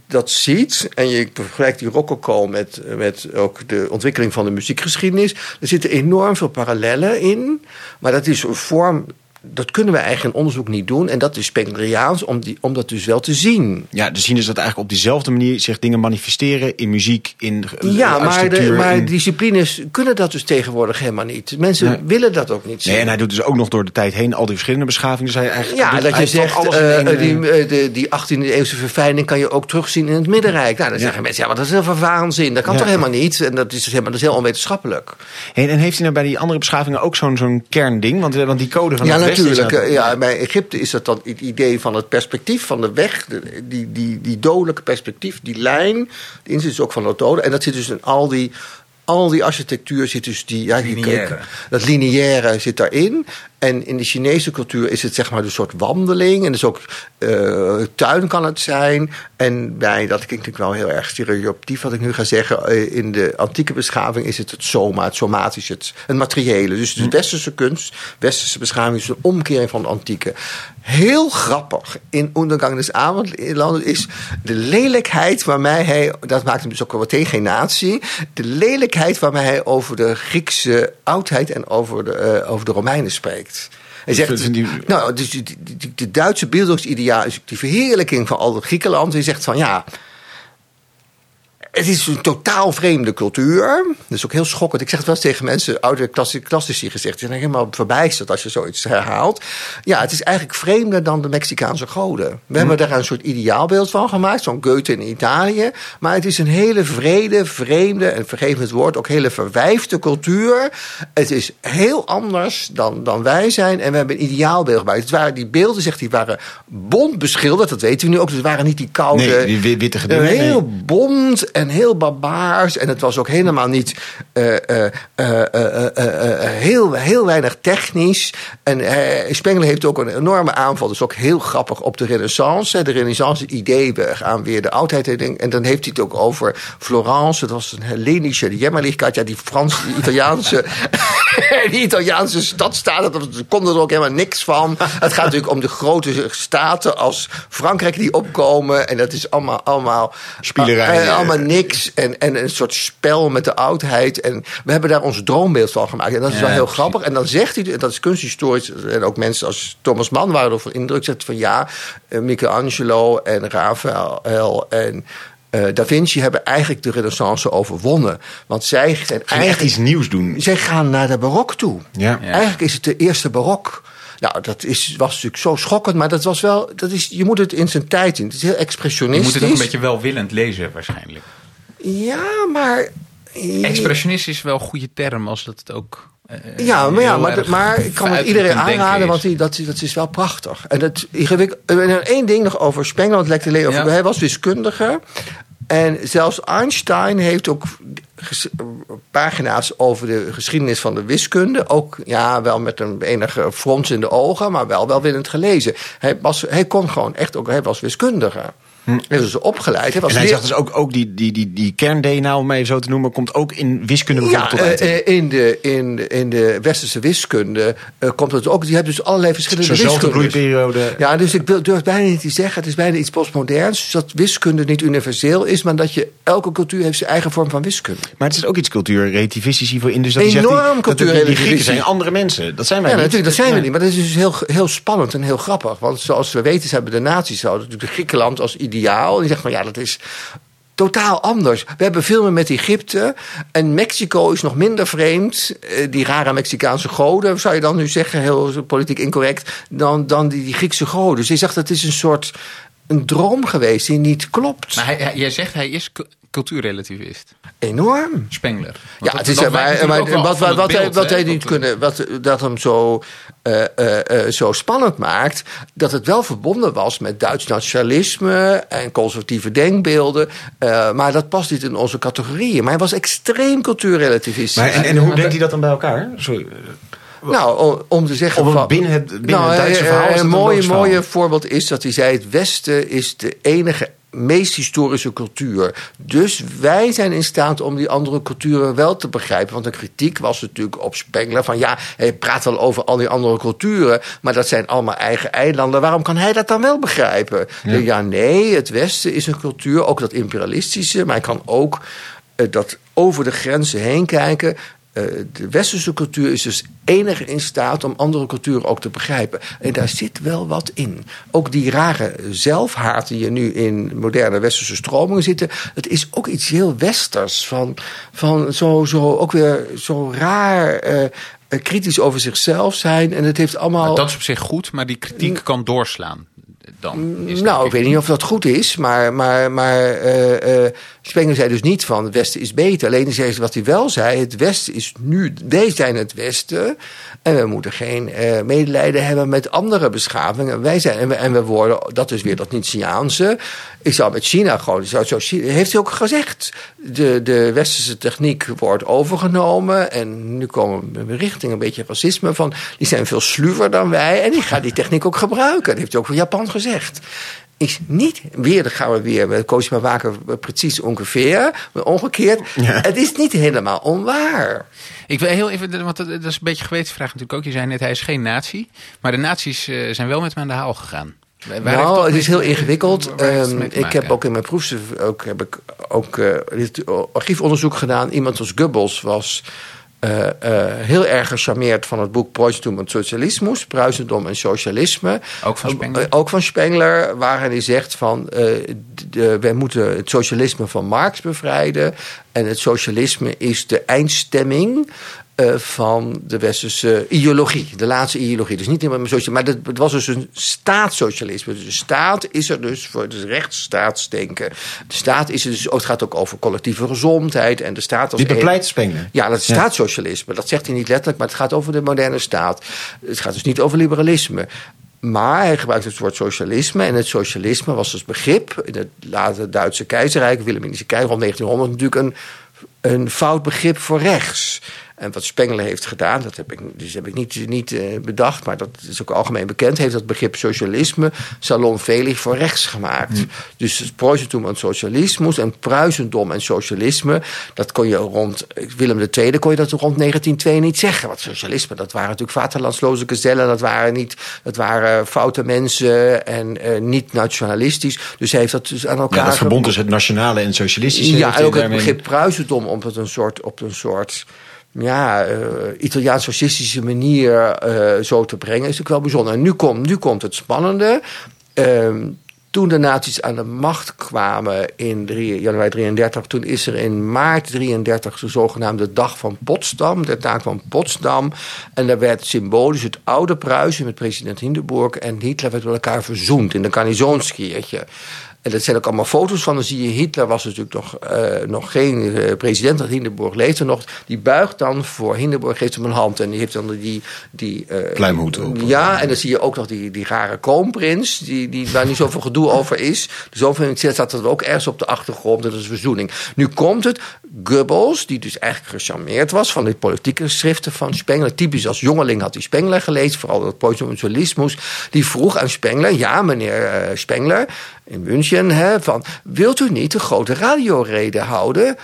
dat ziet en je vergelijkt die rococo met, met ook de ontwikkeling van de muziekgeschiedenis, er zitten enorm veel parallellen in. Maar dat is een vorm, dat kunnen we eigenlijk in onderzoek niet doen. En dat is Spengleriaans om, die, om dat dus wel te zien. Ja, dus zien is dat eigenlijk op diezelfde manier zich dingen manifesteren in muziek, in eh, Ja, maar, de, maar in- disciplines kunnen dat dus tegenwoordig helemaal niet. Mensen Nee. willen dat ook niet zien. Nee, en hij doet dus ook nog door de tijd heen al die verschillende beschavingen. Dus hij eigenlijk Ja, doet- dat je hij zegt, alles eh, die, eh, eh, de, die 18e eeuwse verfijning kan je ook terugzien in het Middenrijk. Nou, dan Ja. zeggen mensen, ja, maar dat is heel veel waanzin. Dat kan Ja. toch helemaal niet? En dat is, dus helemaal, dat is heel onwetenschappelijk. En, en heeft hij nou bij die andere beschavingen ook zo'n zo'n kernding? Want, eh, want die code van ja, natuurlijk. eh, Ja, bij Egypte is dat dan het idee van het perspectief van de weg. de- die, die, die dodelijke perspectief, die lijn. Die zit dus ook van het dode. En dat zit dus in al die... Al die architectuur zit dus die. Ja, die Lineaire. dat lineaire zit daarin. En in de Chinese cultuur is het zeg maar een soort wandeling. En dus ook eh, tuin kan het zijn. En bij, dat klinkt natuurlijk wel heel erg stereotypief wat ik nu ga zeggen. eh, in de antieke beschaving is het het soma, het somatisch, het, het materiële. Dus de westerse kunst, westerse beschaving is een omkering van de antieke. Heel grappig in Ondergang des Avondlanden is de lelijkheid waarmee hij, dat maakt hem dus ook wel meteen geen natie, de lelijkheid waarmee hij over de Griekse oudheid en over de, eh, over de Romeinen spreekt. Hij zegt, die- nou, dus de Duitse beeldingsideaal is die verheerlijking van al het Griekenland. Hij zegt van ja, het is een totaal vreemde cultuur. Dat is ook heel schokkend. Ik zeg het wel eens tegen mensen, oude klassi- klassici gezegd. Die zijn helemaal verbijsterd als je zoiets herhaalt. Ja, het is eigenlijk vreemder dan de Mexicaanse goden. We hebben daar een soort ideaalbeeld van gemaakt. Zo'n Goethe in Italië. Maar het is een hele vrede, vreemde, en vergeef het woord, ook hele verwijfde cultuur. Het is heel anders dan, dan wij zijn. En we hebben een ideaalbeeld gemaakt. Het waren, die beelden, zegt hij, waren bont beschilderd. Dat weten we nu ook. Dus het waren niet die koude... Nee, die witte gedingen. Een heel bont en heel barbaars. En het was ook helemaal niet eh, eh, eh, heel, heel weinig technisch. En Spengler heeft ook een enorme aanval. Is ook heel grappig op de renaissance. De renaissance idee, we gaan weer de oudheid. En dan heeft hij het ook over Florence. Dat was een Hellenische die Jämmerlichkeit. Ja, die Frans, die Italiaanse... die Italiaanse stadstaten, daar komt er ook helemaal niks van. Het gaat natuurlijk om de grote staten als Frankrijk die opkomen. En dat is allemaal... allemaal Spielerij, allemaal niks. En, en een soort spel met de oudheid. En we hebben daar ons droombeeld van gemaakt. En dat is wel heel precies. grappig. En dan zegt hij, dat is kunsthistorisch. En ook mensen als Thomas Mann waren ervan indruk. Zegt van ja, eh, Michelangelo en Raphaël en... eh, da Vinci hebben eigenlijk de Renaissance overwonnen. Want zij zijn Ging echt eigenlijk iets nieuws doen. zij gaan naar de barok toe. Ja. Eigenlijk is het de eerste barok. Nou, dat is, was natuurlijk zo schokkend, maar dat was wel. Dat is, je moet het in zijn tijd zien. Het is heel Je expressionistisch. moet het ook een beetje welwillend lezen waarschijnlijk. Ja, maar. Expressionist is wel een goede term als dat het ook... eh, Ja, maar, ja, maar, maar ik kan het iedereen aanraden, want die, dat, dat is wel prachtig. En het ingewikkeld. En één ding nog over Spengler, want. Ja. Hij was wiskundige. En zelfs Einstein heeft ook pagina's over de geschiedenis van de wiskunde. Ook ja, wel met een enige frons in de ogen, maar wel welwillend gelezen. Hij, was, hij kon gewoon echt ook, hij was wiskundige. Hij was opgeleid. Hij was En hij leer- zegt dus ook, ook die, die, die, die kern-DNA, om even zo te noemen, komt ook in wiskunde Ja, bijvoorbeeld tot eh, eh, in, de, in, in de westerse wiskunde eh, komt het ook. Je hebt dus allerlei verschillende wiskundes. Ja, dus ik wil- durf bijna niet te zeggen. Het is bijna iets postmoderns. Dat wiskunde niet universeel is, maar dat je elke cultuur heeft zijn eigen vorm van wiskunde. Maar het is ook iets cultuurrelativistisch hiervoor in. Dus dat Enorm de- die, Grieken cultuurrelativistisch. zijn andere mensen. Dat zijn wij Ja, niet. natuurlijk, dat zijn we Ja. niet. Maar dat is dus heel, heel spannend en heel grappig. Want zoals we weten, hebben de zo natuurlijk Griekenland als ideaal. En die zeggen van ja, dat is totaal anders. We hebben filmen met Egypte. En Mexico is nog minder vreemd. eh, Die rare Mexicaanse goden, zou je dan nu zeggen, heel politiek incorrect. Dan, dan die, Griekse goden. Dus hij zegt dat is een soort een droom geweest die niet klopt. Maar jij zegt hij is cultuurrelativist. Enorm. Spengler. Want Ja, dat- het is, dat maar, maar, wat, wat, hij, beeld, wat hè, hij niet dat- kunnen, wat, dat hem zo, eh, eh, eh, zo spannend maakt, dat het wel verbonden was met Duits nationalisme en conservatieve denkbeelden. eh, maar dat past niet in onze categorieën. Maar hij was extreem cultuurrelativistisch. Maar en, en hoe brengt hij dat dan bij elkaar? Sorry. Nou, om, om te zeggen. Om binnen het- binnen het eh, Duitse eh, verhaal Een een mooie, mooie voorbeeld is dat hij zei: het Westen is de enige meest historische cultuur. Dus wij zijn in staat om die andere culturen wel te begrijpen. Want de kritiek was natuurlijk op Spengler van ja, hij praat wel over al die andere culturen, maar dat zijn allemaal eigen eilanden. Waarom kan hij dat dan wel begrijpen? Ja, nee, het Westen is een cultuur, ook dat imperialistische, maar hij kan ook eh, dat over de grenzen heen kijken. Eh, de westerse cultuur is dus enige in staat om andere culturen ook te begrijpen. En daar zit wel wat in. Ook die rare zelfhaat die je nu in moderne westerse stromingen zitten, het is ook iets heel westers. Van, van zo, zo, ook weer zo raar eh, eh, kritisch over zichzelf zijn. En het heeft allemaal. Maar dat is op zich goed, maar die kritiek kan doorslaan. Dan is nou, ik weet niet of dat goed is, maar, maar, maar eh, eh, Spengler zei dus niet van het Westen is beter. Alleen hij zei wat hij wel zei, het Westen is nu, wij zijn het Westen en we moeten geen eh, medelijden hebben met andere beschavingen. Wij zijn, en, we, en we worden, dat is weer dat Nietzscheaanse. Ik zou met China gewoon, zo, zo, heeft hij ook gezegd, de, de westerse techniek wordt overgenomen en nu komen we richting een beetje racisme van, die zijn veel sluwer dan wij en die gaan die techniek ook gebruiken. Dat heeft hij ook voor Japan gezegd is niet weer, dan gaan we weer met Cosima Waker precies ongeveer, maar omgekeerd. Het is niet helemaal onwaar. Ik wil heel even, want dat is een beetje gewetensvraag natuurlijk ook. Je zei net, hij is geen nazi. Maar de nazi's eh, zijn wel met hem aan de haal gegaan. Waar nou, het is heel ingewikkeld. Ehm, ik heb ook in mijn proefstuk ook, heb ik ook, eh, dit archiefonderzoek gedaan. Iemand als Goebbels was eh, eh, heel erg gecharmeerd van het boek Preußentum en Socialismus, Pruisendom en Socialisme. Ook van Spengler? Eh, ook van Spengler, waarin hij zegt van wij moeten het socialisme van Marx bevrijden. En het socialisme is de eindstemming eh, van de westerse ideologie, de laatste ideologie. Dus niet helemaal socialisme, maar het was dus een staatssocialisme. Dus de staat is er dus voor het rechtsstaatsdenken. De staat is er dus, het gaat ook over collectieve gezondheid en de staat als bepleit Spengler. ja, dat is staatssocialisme. Dat zegt hij niet letterlijk, maar het gaat over de moderne staat. Het gaat dus niet over liberalisme. Maar hij gebruikt het woord socialisme. En het socialisme was dus begrip in het late Duitse keizerrijk, Wilhelminische keizer rond 1900, natuurlijk een, een fout begrip voor rechts. En wat Spengler heeft gedaan, dat heb ik, dus heb ik niet, niet eh, bedacht, maar dat is ook algemeen bekend, heeft dat begrip socialisme salonvelig voor rechts gemaakt. Dus het Preußentum en socialismus en Pruisendom en socialisme, dat kon je rond Willem II kon je dat rond 1902 niet zeggen. Want socialisme, dat waren natuurlijk vaterlandsloze gezellen, dat waren, niet, dat waren foute mensen en eh, niet nationalistisch. Dus hij heeft dat dus aan elkaar Ja, dat verbond dus het nationale en socialistische. ja, en ook het begrip Pruisendom op een soort, op een soort ja, eh, Italiaans-fascistische manier eh, zo te brengen, is natuurlijk wel bijzonder. En nu komt, nu komt het spannende. Ehm, toen de nazi's aan de macht kwamen in 3 januari 33, toen is er in maart 33 de zogenaamde Dag van Potsdam, de taak van Potsdam. En daar werd symbolisch het oude Pruisen met president Hindenburg en Hitler werd met elkaar verzoend in de Garnisonskirche. En dat zijn ook allemaal foto's van. Dan zie je Hitler was natuurlijk nog, eh, nog geen eh, president. Dat Hindenburg leefde nog. Die buigt dan voor Hindenburg, geeft hem een hand. En die heeft dan die... die Pluimhoed op. Ja, en dan zie je ook nog die, die rare kroonprins. Die, die, waar niet zoveel gedoe over is. Dus zoveel staat dat ook ergens op de achtergrond. Dat is verzoening. Nu komt het. Goebbels, die dus eigenlijk gecharmeerd was van die politieke schriften van Spengler. Typisch als jongeling had hij Spengler gelezen. Vooral dat Poisonismus. Die vroeg aan Spengler. Ja, meneer Spengler in München. Hè, van, wilt u niet een grote radiorede houden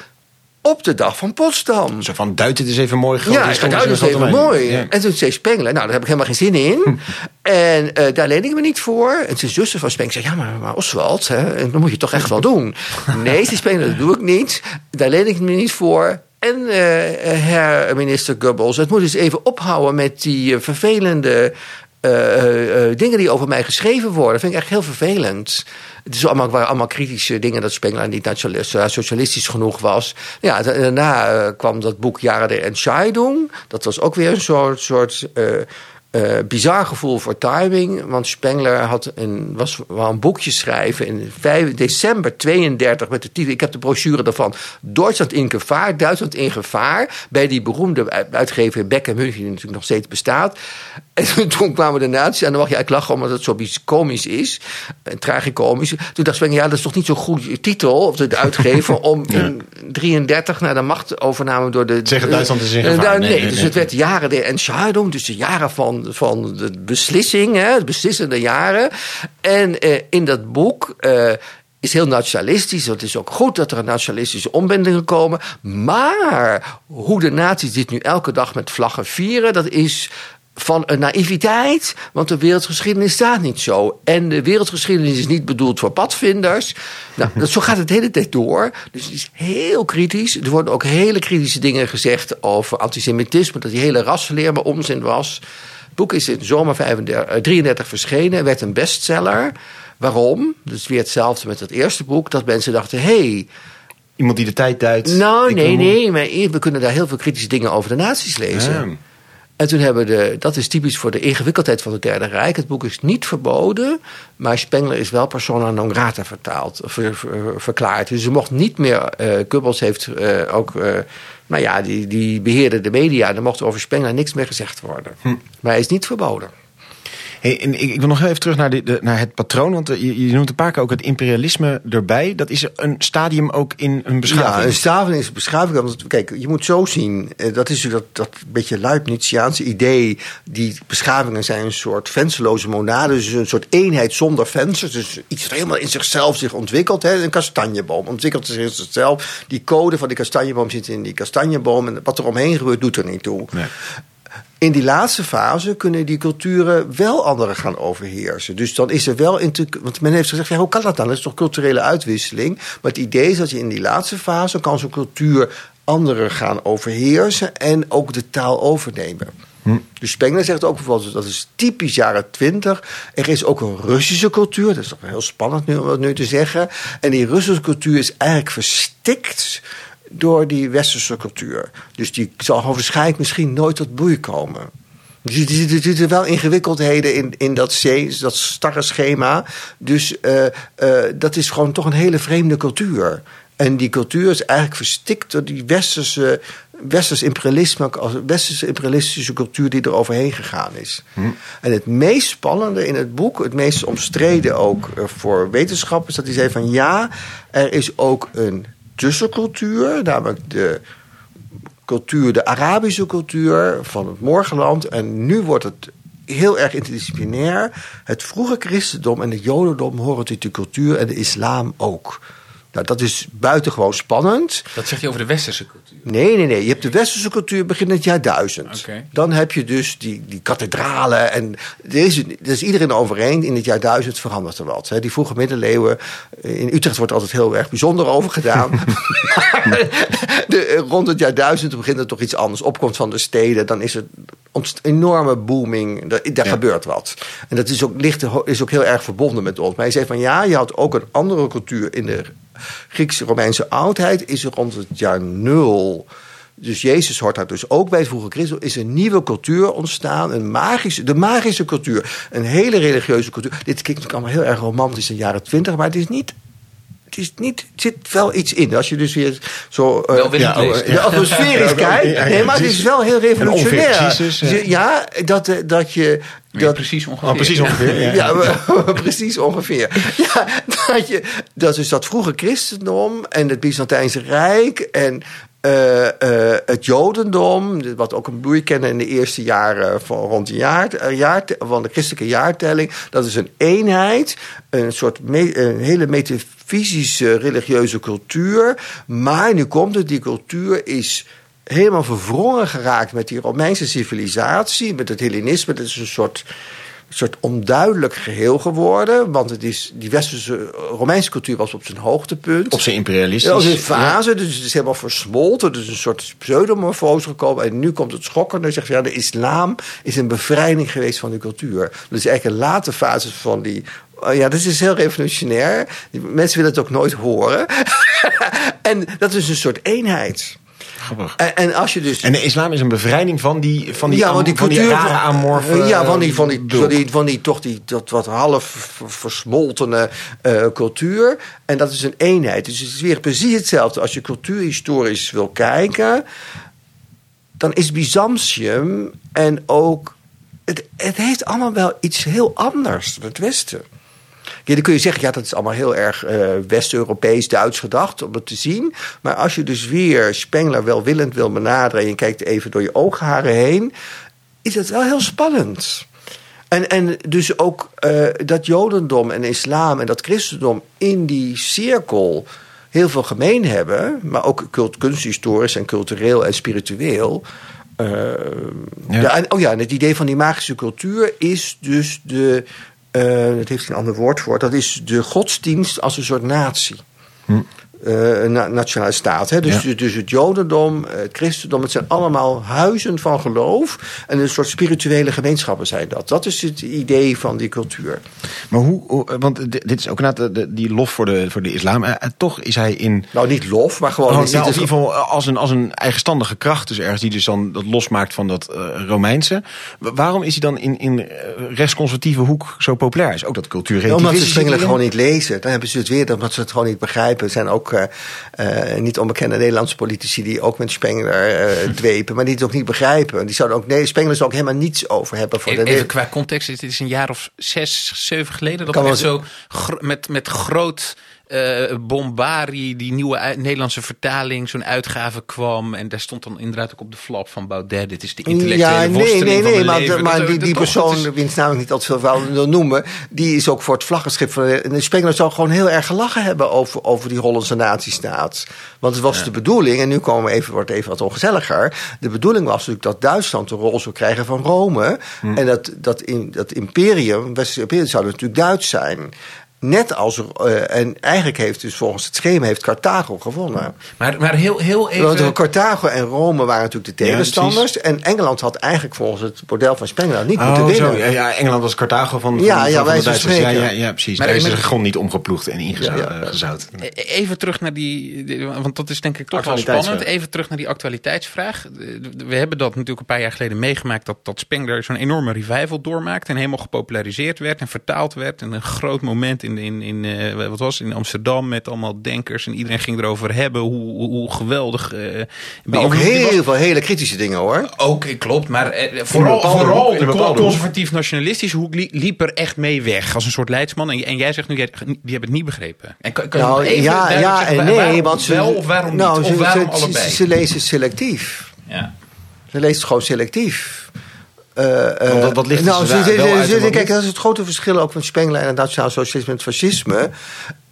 op de dag van Potsdam? Zo van, duid het eens even mooi groot. Ja, is ik stond ga er dus zo'n even mooi. Ja. En toen zei Spengler, nou, daar heb ik helemaal geen zin in. en eh, daar leen ik me niet voor. En zijn zuster van Spengler zei, ja, maar, maar Oswald, hè, dat moet je toch echt wel doen. nee, zei Spengler, dat doe ik niet. Daar leen ik me niet voor. En eh, herr minister Goebbels, het moet eens even ophouden met die eh, vervelende eh, eh, eh, dingen die over mij geschreven worden. Vind ik echt heel vervelend. Het is allemaal, waren allemaal kritische dingen dat Spengler niet socialistisch genoeg was. Ja, da- daarna kwam dat boek Jaren der Entscheidung. Dat was ook weer een soort, soort eh, eh, bizar gevoel voor timing. Want Spengler had een, was, wou een boekje schrijven in 5 december 32 met de titel... ik heb de brochure daarvan... Duitsland in gevaar, Duitsland in gevaar... bij die beroemde uit- uitgever Beck en München... die natuurlijk nog steeds bestaat. En toen kwamen de nazi's en dan mag je eigenlijk lachen... omdat het zo komisch is, en tragicomisch. Toen dacht Spengler, ja, dat is toch niet zo'n goede titel... of de uitgever om in 33 naar de machtovername door de... Zeggen Duitsland is in Eh, gevaar. nou, Nee, nee, nee, dus nee. het werd jaren der Entscheidung, dus de jaren van, van de beslissing, hè, de beslissende jaren. En eh, in dat boek eh, is heel nationalistisch. Het is ook goed dat er een nationalistische omwentelingen komen. Maar hoe de nazi's dit nu elke dag met vlaggen vieren, dat is van een naïviteit, want de wereldgeschiedenis staat niet zo. En de wereldgeschiedenis is niet bedoeld voor padvinders. Nou, dat, zo gaat het de hele tijd door. Dus het is heel kritisch. Er worden ook hele kritische dingen gezegd over antisemitisme, dat die hele rassenleer maar onzin was. Boek is in zomer 35, eh, 33 verschenen, werd een bestseller. Waarom? Dus weer hetzelfde met het eerste boek, dat mensen dachten: hé, hey, Iemand die de tijd duidt. nou, nee, nee, maar we kunnen daar heel veel kritische dingen over de nazi's lezen. Ja. En toen hebben de, dat is typisch voor de ingewikkeldheid van het Derde Rijk. Het boek is niet verboden, maar Spengler is wel persona non grata vertaald, ver- ver- verklaard. Dus ze mocht niet meer, eh Goebbels heeft eh, ook, eh, nou ja, die, die beheerde de media. Er mocht over Spengler niks meer gezegd worden. Maar hij is niet verboden. Hey, en ik, wil nog heel even terug naar, de, naar het patroon. Want eh, je, je noemt een paar keer ook het imperialisme erbij. Dat is een stadium ook in een beschaving. Ja, een staving is een beschaving. Want, kijk, je moet zo zien. eh, Dat is dat, dat beetje Leibniziaanse idee. Die beschavingen zijn een soort vensterloze monade. Dus een soort eenheid zonder vensters. Dus iets wat helemaal in zichzelf zich ontwikkelt. Hè. Een kastanjeboom ontwikkelt zich in zichzelf. Die code van die kastanjeboom zit in die kastanjeboom. En wat er omheen gebeurt, doet er niet toe. Nee. In die laatste fase kunnen die culturen wel anderen gaan overheersen. Dus dan is er wel. inter- Want men heeft gezegd: ja, hoe kan dat dan? Dat is toch culturele uitwisseling? Maar het idee is dat je in die laatste fase kan zo'n cultuur anderen gaan overheersen en ook de taal overnemen. Dus Spengler zegt ook bijvoorbeeld, dat is typisch jaren twintig. Er is ook een Russische cultuur, dat is toch heel spannend nu om dat nu te zeggen. En die Russische cultuur is eigenlijk verstikt door die westerse cultuur. Dus die zal waarschijnlijk misschien nooit tot bloei komen. Dus er zitten- er wel ingewikkeldheden in, in dat, dat starre schema. Dus eh, eh, dat is gewoon toch een hele vreemde cultuur. En die cultuur is eigenlijk verstikt door die westerse, westers imperialisme, als westerse imperialistische cultuur die er overheen gegaan is. En het meest spannende in het boek, het meest omstreden ook eh, voor wetenschappers, dat hij zei van ja, er is ook een tussencultuur, namelijk de cultuur, de Arabische cultuur van het morgenland. En nu wordt het heel erg interdisciplinair. Het vroege christendom en het jodendom horen tot die cultuur en de islam ook. Nou, dat is buitengewoon spannend. Dat zeg je over de westerse cultuur. Nee, nee, nee. Je hebt de westerse cultuur begin het jaar duizend. Oké. Dan heb je dus die, die kathedralen. En er is, er is iedereen overeen. In het jaar duizend verandert er wat. Hè. Die vroege middeleeuwen. eh, In Utrecht wordt altijd heel erg bijzonder over gedaan. de, eh, rond het jaar duizend begint er toch iets anders. Opkomst van de steden. Dan is ontst- enorme booming. Daar, daar gebeurt wat. En dat is ook, ligt, is ook heel erg verbonden met ons. Maar hij zegt van ja, je had ook een andere cultuur in de Griekse-Romeinse oudheid. Is er rond het jaar nul. Dus Jezus hoort daar dus ook bij. Het vroege Christus is een nieuwe cultuur ontstaan. Een magische, de magische cultuur. Een hele religieuze cultuur. Dit klinkt natuurlijk allemaal heel erg romantisch in de jaren twintig. Maar het is niet... Het is niet, zit wel iets in. Als je dus weer zo eh, Welwillend ja, de atmosferisch Ja, kijkt. ja, ja, nee, maar het is wel heel revolutionair. Dus, ja, dat, eh, dat je... Dat, precies ongeveer. Oh, precies ongeveer. Ja. ja, maar- precies ongeveer. Ja, dat, je, dat is dat vroege christendom en het Byzantijnse Rijk en eh, eh, het Jodendom, wat ook een bloei kende in de eerste jaren van rond de jaar, eh, jaar, van de christelijke jaartelling. Dat is een eenheid, een soort me- een hele metafysische religieuze cultuur. Maar nu komt het, die cultuur is helemaal verwrongen geraakt met die Romeinse civilisatie, met het Hellenisme. Dat is een soort, soort onduidelijk geheel geworden. Want het is, die westerse Romeinse cultuur was op zijn hoogtepunt. Op zijn imperialistisch. Ja, als een fase, dus het is helemaal versmolten. Dus een soort pseudomorfose gekomen. En nu komt het schokkende. Zegt ja, de islam is een bevrijding geweest van die cultuur. Dat is eigenlijk een late fase van die... oh ja, dat is heel revolutionair. Mensen willen het ook nooit horen. en dat is een soort eenheid. Grappig. En, en als je dus... En de islam is een bevrijding van die, van die, ja, am- want die van die rare amorfe... Ja, van die, van die, van die, van die toch die dat wat half ver- versmoltene eh, cultuur. En dat is een eenheid. Dus het is weer precies hetzelfde. Als je cultuurhistorisch wil kijken, dan is Byzantium en ook. Het, het heeft allemaal wel iets heel anders het Westen. Ja, dan kun je zeggen, ja, dat is allemaal heel erg eh, West-Europees, Duits gedacht om het te zien. Maar als je dus weer Spengler welwillend wil benaderen en je kijkt even door je oogharen heen, is het wel heel spannend. En, en dus ook eh, dat Jodendom en islam en dat christendom in die cirkel heel veel gemeen hebben, maar ook cult, kunsthistorisch en cultureel en spiritueel. Eh, Ja. oh ja, en het idee van die magische cultuur is dus de. Eh dat heeft een ander woord voor. Dat is de godsdienst als een soort natie. Eh, een na- nationale staat. Hè? Dus, Ja. dus het Jodendom, eh, het Christendom, het zijn allemaal huizen van geloof. En een soort spirituele gemeenschappen zijn dat. Dat is het idee van die cultuur. Maar hoe, hoe- want di- dit is ook inderdaad de- de- die lof voor de, voor de islam. Eh, eh, toch is hij in... Nou, niet lof, maar gewoon. Oh, nou, in ieder geval als een, als een eigenstandige kracht dus ergens die dus dan dat losmaakt van dat eh, Romeinse. Wa- Waarom is hij dan in, in eh, rechtsconservatieve hoek zo populair? Is ook dat Ja, omdat ze erin? gewoon niet lezen. Dan hebben ze het weer, omdat ze het gewoon niet begrijpen. Er zijn ook eh, eh, niet onbekende Nederlandse politici die ook met Spengler eh, dwepen, maar die het ook niet begrijpen. Die zouden ook, nee, Spengler zou ook helemaal niets over hebben voor de Even qua context, dit is een jaar of zes, zeven geleden. Dat wel zo met, met groot eh bombari, die nieuwe Nederlandse vertaling, zo'n uitgave kwam. En daar stond dan inderdaad ook op de flap van Baudet. Dit is de intellectuele Ja, nee, worsteling nee, van nee, maar, de- maar Dat- die, die persoon, is- wiens naam ik niet al te veel wil noemen, die is ook voor het vlaggenschip van de, de Spengler zou gewoon heel erg gelachen hebben over, over die Hollandse natiestaat. Want het was de bedoeling, en nu komen we even, wordt het even wat ongezelliger. De bedoeling was natuurlijk dat Duitsland de rol zou krijgen van Rome. En dat, dat, in, dat imperium, Westerse imperium, zou natuurlijk Duits zijn. Net als... eh, en eigenlijk heeft dus volgens het schema heeft Carthago gewonnen. Maar, maar heel, heel even... Want Carthago en Rome waren natuurlijk de Ja, tegenstanders. en Engeland had eigenlijk volgens het model van Spengler niet moeten Oh, winnen. zo. Ja, ja, Engeland was Carthago van, van, Ja, van, ja, van wij de Duitsers. Ja, ja, ja, precies. Maar Daar is met- de grond niet omgeploegd en ingezout. Ja, ja. eh. E- Even terug naar die, want dat is denk ik toch wel spannend. Even terug naar die actualiteitsvraag. We hebben dat natuurlijk een paar jaar geleden meegemaakt dat, dat Spengler zo'n enorme revival doormaakte en helemaal gepopulariseerd werd en vertaald werd. En een groot moment in, in, in, eh, wat was het, in Amsterdam met allemaal denkers en iedereen ging erover hebben hoe, hoe, hoe geweldig. eh Maar ook was. heel veel hele kritische dingen hoor. Ook, eh, klopt. Maar vooral, bepaalde vooral in de conservatief-nationalistische hoek li- liep er echt mee weg. Als een soort leidsman. En, en jij zegt nu, jij, die hebben het niet begrepen. En kan, kan Nou even ja, ja zeggen en nee. waarom want ze, wel of waarom nou, niet? Ze, Of waarom ze, allebei? Ze, ze lezen selectief. ja. Ze leest gewoon selectief. Eh, eh, Want wat- wat ligt er nou, dus ze- wel ze- uit Kijk, dat is het grote verschil ook van Spengler en het nationaal socialisme en het fascisme.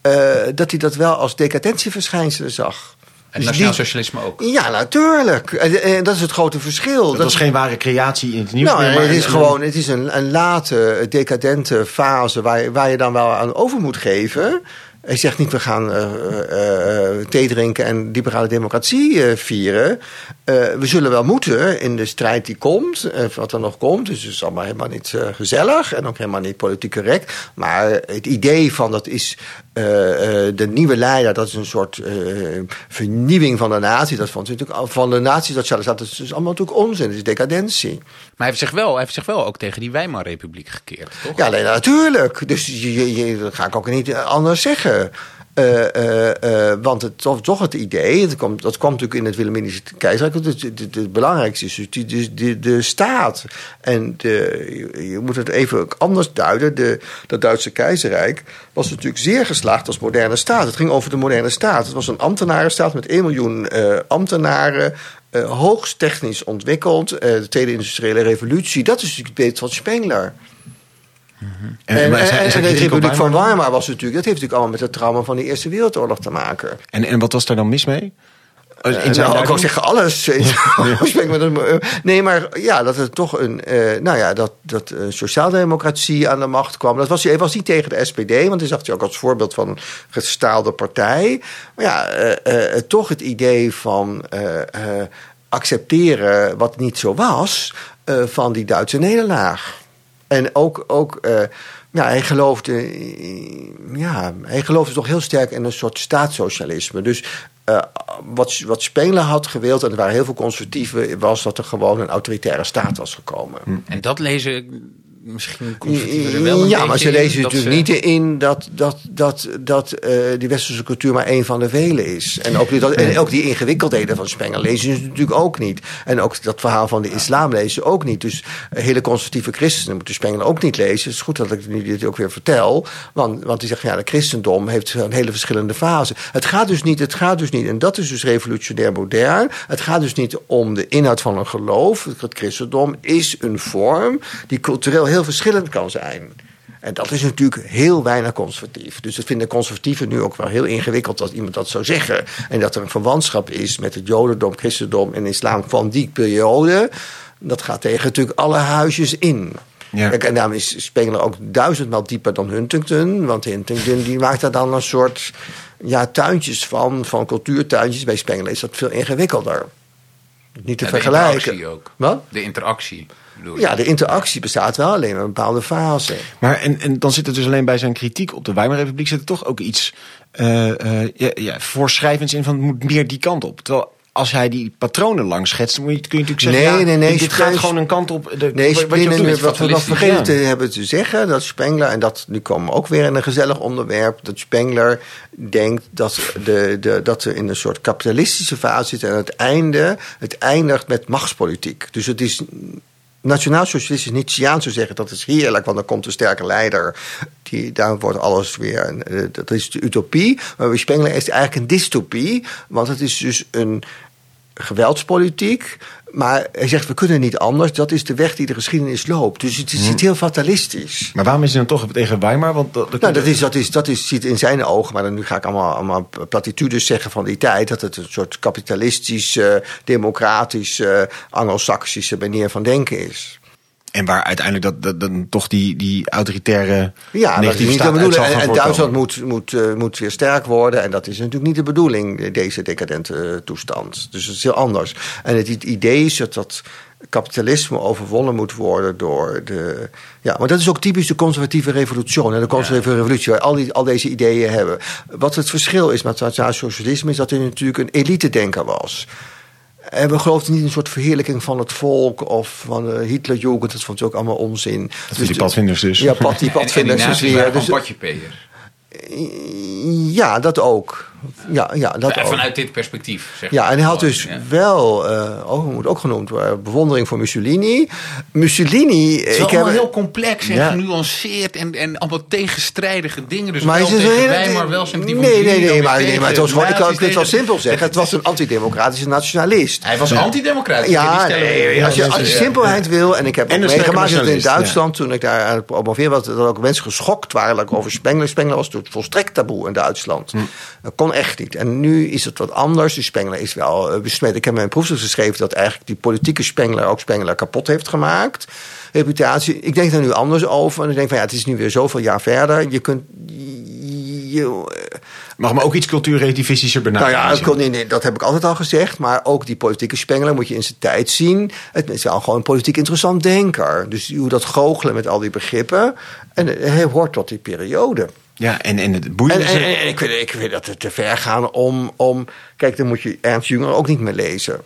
eh, dat hij dat wel als decadentieverschijnselen zag. En Dus nationaal socialisme ook. Ja, natuurlijk. En, en dat is het grote verschil. Dat was geen ware creatie in het nieuws Nou, meer, maar het is een- gewoon het is een, een late, decadente fase waar je dan wel aan over moet geven. Hij zegt niet, we gaan eh, thee drinken en liberale democratie vieren. We zullen wel moeten in de strijd die komt, wat er nog komt. Dus het is allemaal helemaal niet gezellig en ook helemaal niet politiek correct. Maar het idee van dat is eh, eh, de nieuwe leider, dat is een soort eh, vernieuwing van de natie. Dat vond natuurlijk van de natie, dat dat is dus allemaal natuurlijk onzin. Dat is decadentie. Maar hij heeft, zich wel, hij heeft zich wel ook tegen die Weimarrepubliek gekeerd, toch? Ja, nee, natuurlijk. Dus je, dat ga ik ook niet anders zeggen. Eh, eh, eh, want het, toch, toch het idee, dat kwam, dat kwam natuurlijk in het Wilhelminische keizerrijk. Het, belangrijkste is dus de, de, staat. En de, je, moet het even anders duiden. De, dat Duitse keizerrijk was natuurlijk zeer geslaagd als moderne staat. Het ging over de moderne staat. Het was een ambtenarenstaat met 1 miljoen ambtenaren. hoogst technisch ontwikkeld. de Tweede Industriële Revolutie. Dat is natuurlijk het van Spengler. En, En, en, de Republiek van Weimar? Was natuurlijk, dat heeft natuurlijk allemaal met het trauma van de Eerste Wereldoorlog te maken. En, en wat was daar dan mis mee? In En zijn nou, ik wou zeggen alles. Eh, nee, maar ja, dat er toch een, eh, nou ja, dat, dat eh, sociaaldemocratie aan de macht kwam. Dat was, hij was niet tegen de SPD, want hij zag hij ook als voorbeeld van een gestaalde partij. Maar ja, eh, eh, toch het idee van eh, eh, accepteren wat niet zo was eh, van die Duitse nederlaag. En ook, ook eh, ja, hij geloofde, eh, ja, hij geloofde toch heel sterk in een soort staatssocialisme. Dus eh, wat, wat Spengler had gewild, en er waren heel veel conservatieven, was dat er gewoon een autoritaire staat was gekomen. En dat lezen misschien conservatieven wel een ja, maar ze lezen natuurlijk ze- niet in dat, dat, dat, dat eh, die westerse cultuur maar één van de vele is. En ook, die, dat, en ook die ingewikkeldheden van Spengler lezen ze natuurlijk ook niet. En ook dat verhaal van de islam lezen ze ook niet. Dus eh, hele conservatieve christenen moeten Spengler ook niet lezen. Het is goed dat ik nu dit ook weer vertel. Want, want die zeggen, ja, de christendom heeft een hele verschillende fasen. Het gaat dus niet, het gaat dus niet, en dat is dus revolutionair modern. Het gaat dus niet om de inhoud van een geloof. Het christendom is een vorm die cultureel heel verschillend kan zijn. En dat is natuurlijk heel weinig conservatief. Dus dat vinden conservatieven nu ook wel heel ingewikkeld dat iemand dat zou zeggen. En dat er een verwantschap is met het jodendom, christendom en islam van die periode. Dat gaat tegen natuurlijk alle huisjes in. Ja. En daarom is Spengler ook duizendmaal dieper dan Huntington. Want Huntington die maakt daar dan een soort ja, tuintjes van, van cultuurtuintjes. Bij Spengler is dat veel ingewikkelder. Niet te Ja, de vergelijken. interactie ook. Wat? De interactie, bedoel je? Ja, de interactie bestaat wel alleen in een bepaalde fase. Maar en, en dan zit er dus alleen bij zijn kritiek op de Weimarrepubliek zit er toch ook iets eh, eh, ja, ja, voorschrijvends in van het moet meer die kant op. Terwijl als hij die patronen langs schetst, dan moet je, kun je natuurlijk zeggen, Nee, ja, nee, nee, dit, gaat gewoon een kant op. De, Nee, wat- wat je Spengler, doet. wat we nog vergeten te hebben te zeggen, dat Spengler, en dat, nu komen we ook weer in een gezellig onderwerp, dat Spengler denkt dat, de, de, dat we in een soort kapitalistische fase zitten en het einde, het eindigt met machtspolitiek. Dus het is nationaal-socialistisch Nietzscheaan zou zeggen dat is heerlijk, want dan komt een sterke leider. Die, daar wordt alles weer. eh, Dat is de utopie. Maar bij Spengler is eigenlijk een dystopie. Want het is dus een geweldspolitiek. Maar hij zegt, we kunnen niet anders. Dat is de weg die de geschiedenis loopt. Dus het is iets heel fatalistisch. Maar waarom is hij dan toch tegen Weimar? Want dat, dat- Nou, dat is, dat is, dat is, ziet in zijn ogen, maar dan nu ga ik allemaal, allemaal platitudes zeggen van die tijd, dat het een soort kapitalistische, democratische, anglo-saxische manier van denken is. En waar uiteindelijk dat, dat, dan toch die, die autoritaire Ja, dat is niet de bedoeling. En, en. Duitsland moet, moet, eh, moet weer sterk worden. En dat is natuurlijk niet de bedoeling, deze decadente eh, toestand. Dus het is heel anders. En het, idee is dat dat kapitalisme overwonnen moet worden door de... Ja, maar dat is ook typisch de conservatieve revolutie. En de conservatieve revolutie, waar al, die, al deze ideeën hebben. Wat het verschil is met het socialisme... is dat hij natuurlijk een elite-denker was. En we geloofden niet in een soort verheerlijking van het volk... of van uh, Hitlerjugend, dat vond je ook allemaal onzin. Dat die padvinders dus. Ja, pad, die En, en die padvinders dus weer. Dus, ja, dat ook. Ja, ja, dat Ja, ook. Vanuit dit perspectief. Zeg Ja, en hij had dus ja. wel, eh oh, moet ook genoemd worden, bewondering voor Mussolini. Mussolini, Het is ik wel heb. heel complex en Ja. genuanceerd en, en allemaal tegenstrijdige dingen. Dus Maar wel een tegen wij, maar wel sympathie voor Nee, nee, nee, dan maar, nee, maar het was gewoon, ik kan het wel simpel zeggen. Het was een antidemocratische nationalist. Hij was antidemocratisch. Ja, stellen we- nee, als je, als je Ja. simpelheid wil, en ik heb En ook meegemaakt dat in Duitsland, toen ik daar aan het promoveren was, dat ook mensen geschokt waren over Spengler. Spengler was toen volstrekt taboe in Duitsland. Hm. Kon echt niet. En nu is het wat anders. Die Spengler is wel eh, besmet. Ik heb mijn proefstuk geschreven dat eigenlijk die politieke Spengler ook Spengler kapot heeft gemaakt. Reputatie. Ik denk daar nu anders over. En ik denk van ja, het is nu weer zoveel jaar verder. Je kunt. Je, Mag me ook iets cultuurrelativistischer nou benaderen. ja, ik kon, nee, nee, dat heb ik altijd al gezegd. Maar ook die politieke Spengler moet je in zijn tijd zien. Het is wel gewoon een politiek interessant denker. Dus hoe dat goochelen met al die begrippen. En hij hoort tot die periode. Ja, en, en het En, boeiende en, en ik, vind, ik vind dat het te ver gaan om, om... Kijk, dan moet je Ernst Jünger ook niet meer lezen.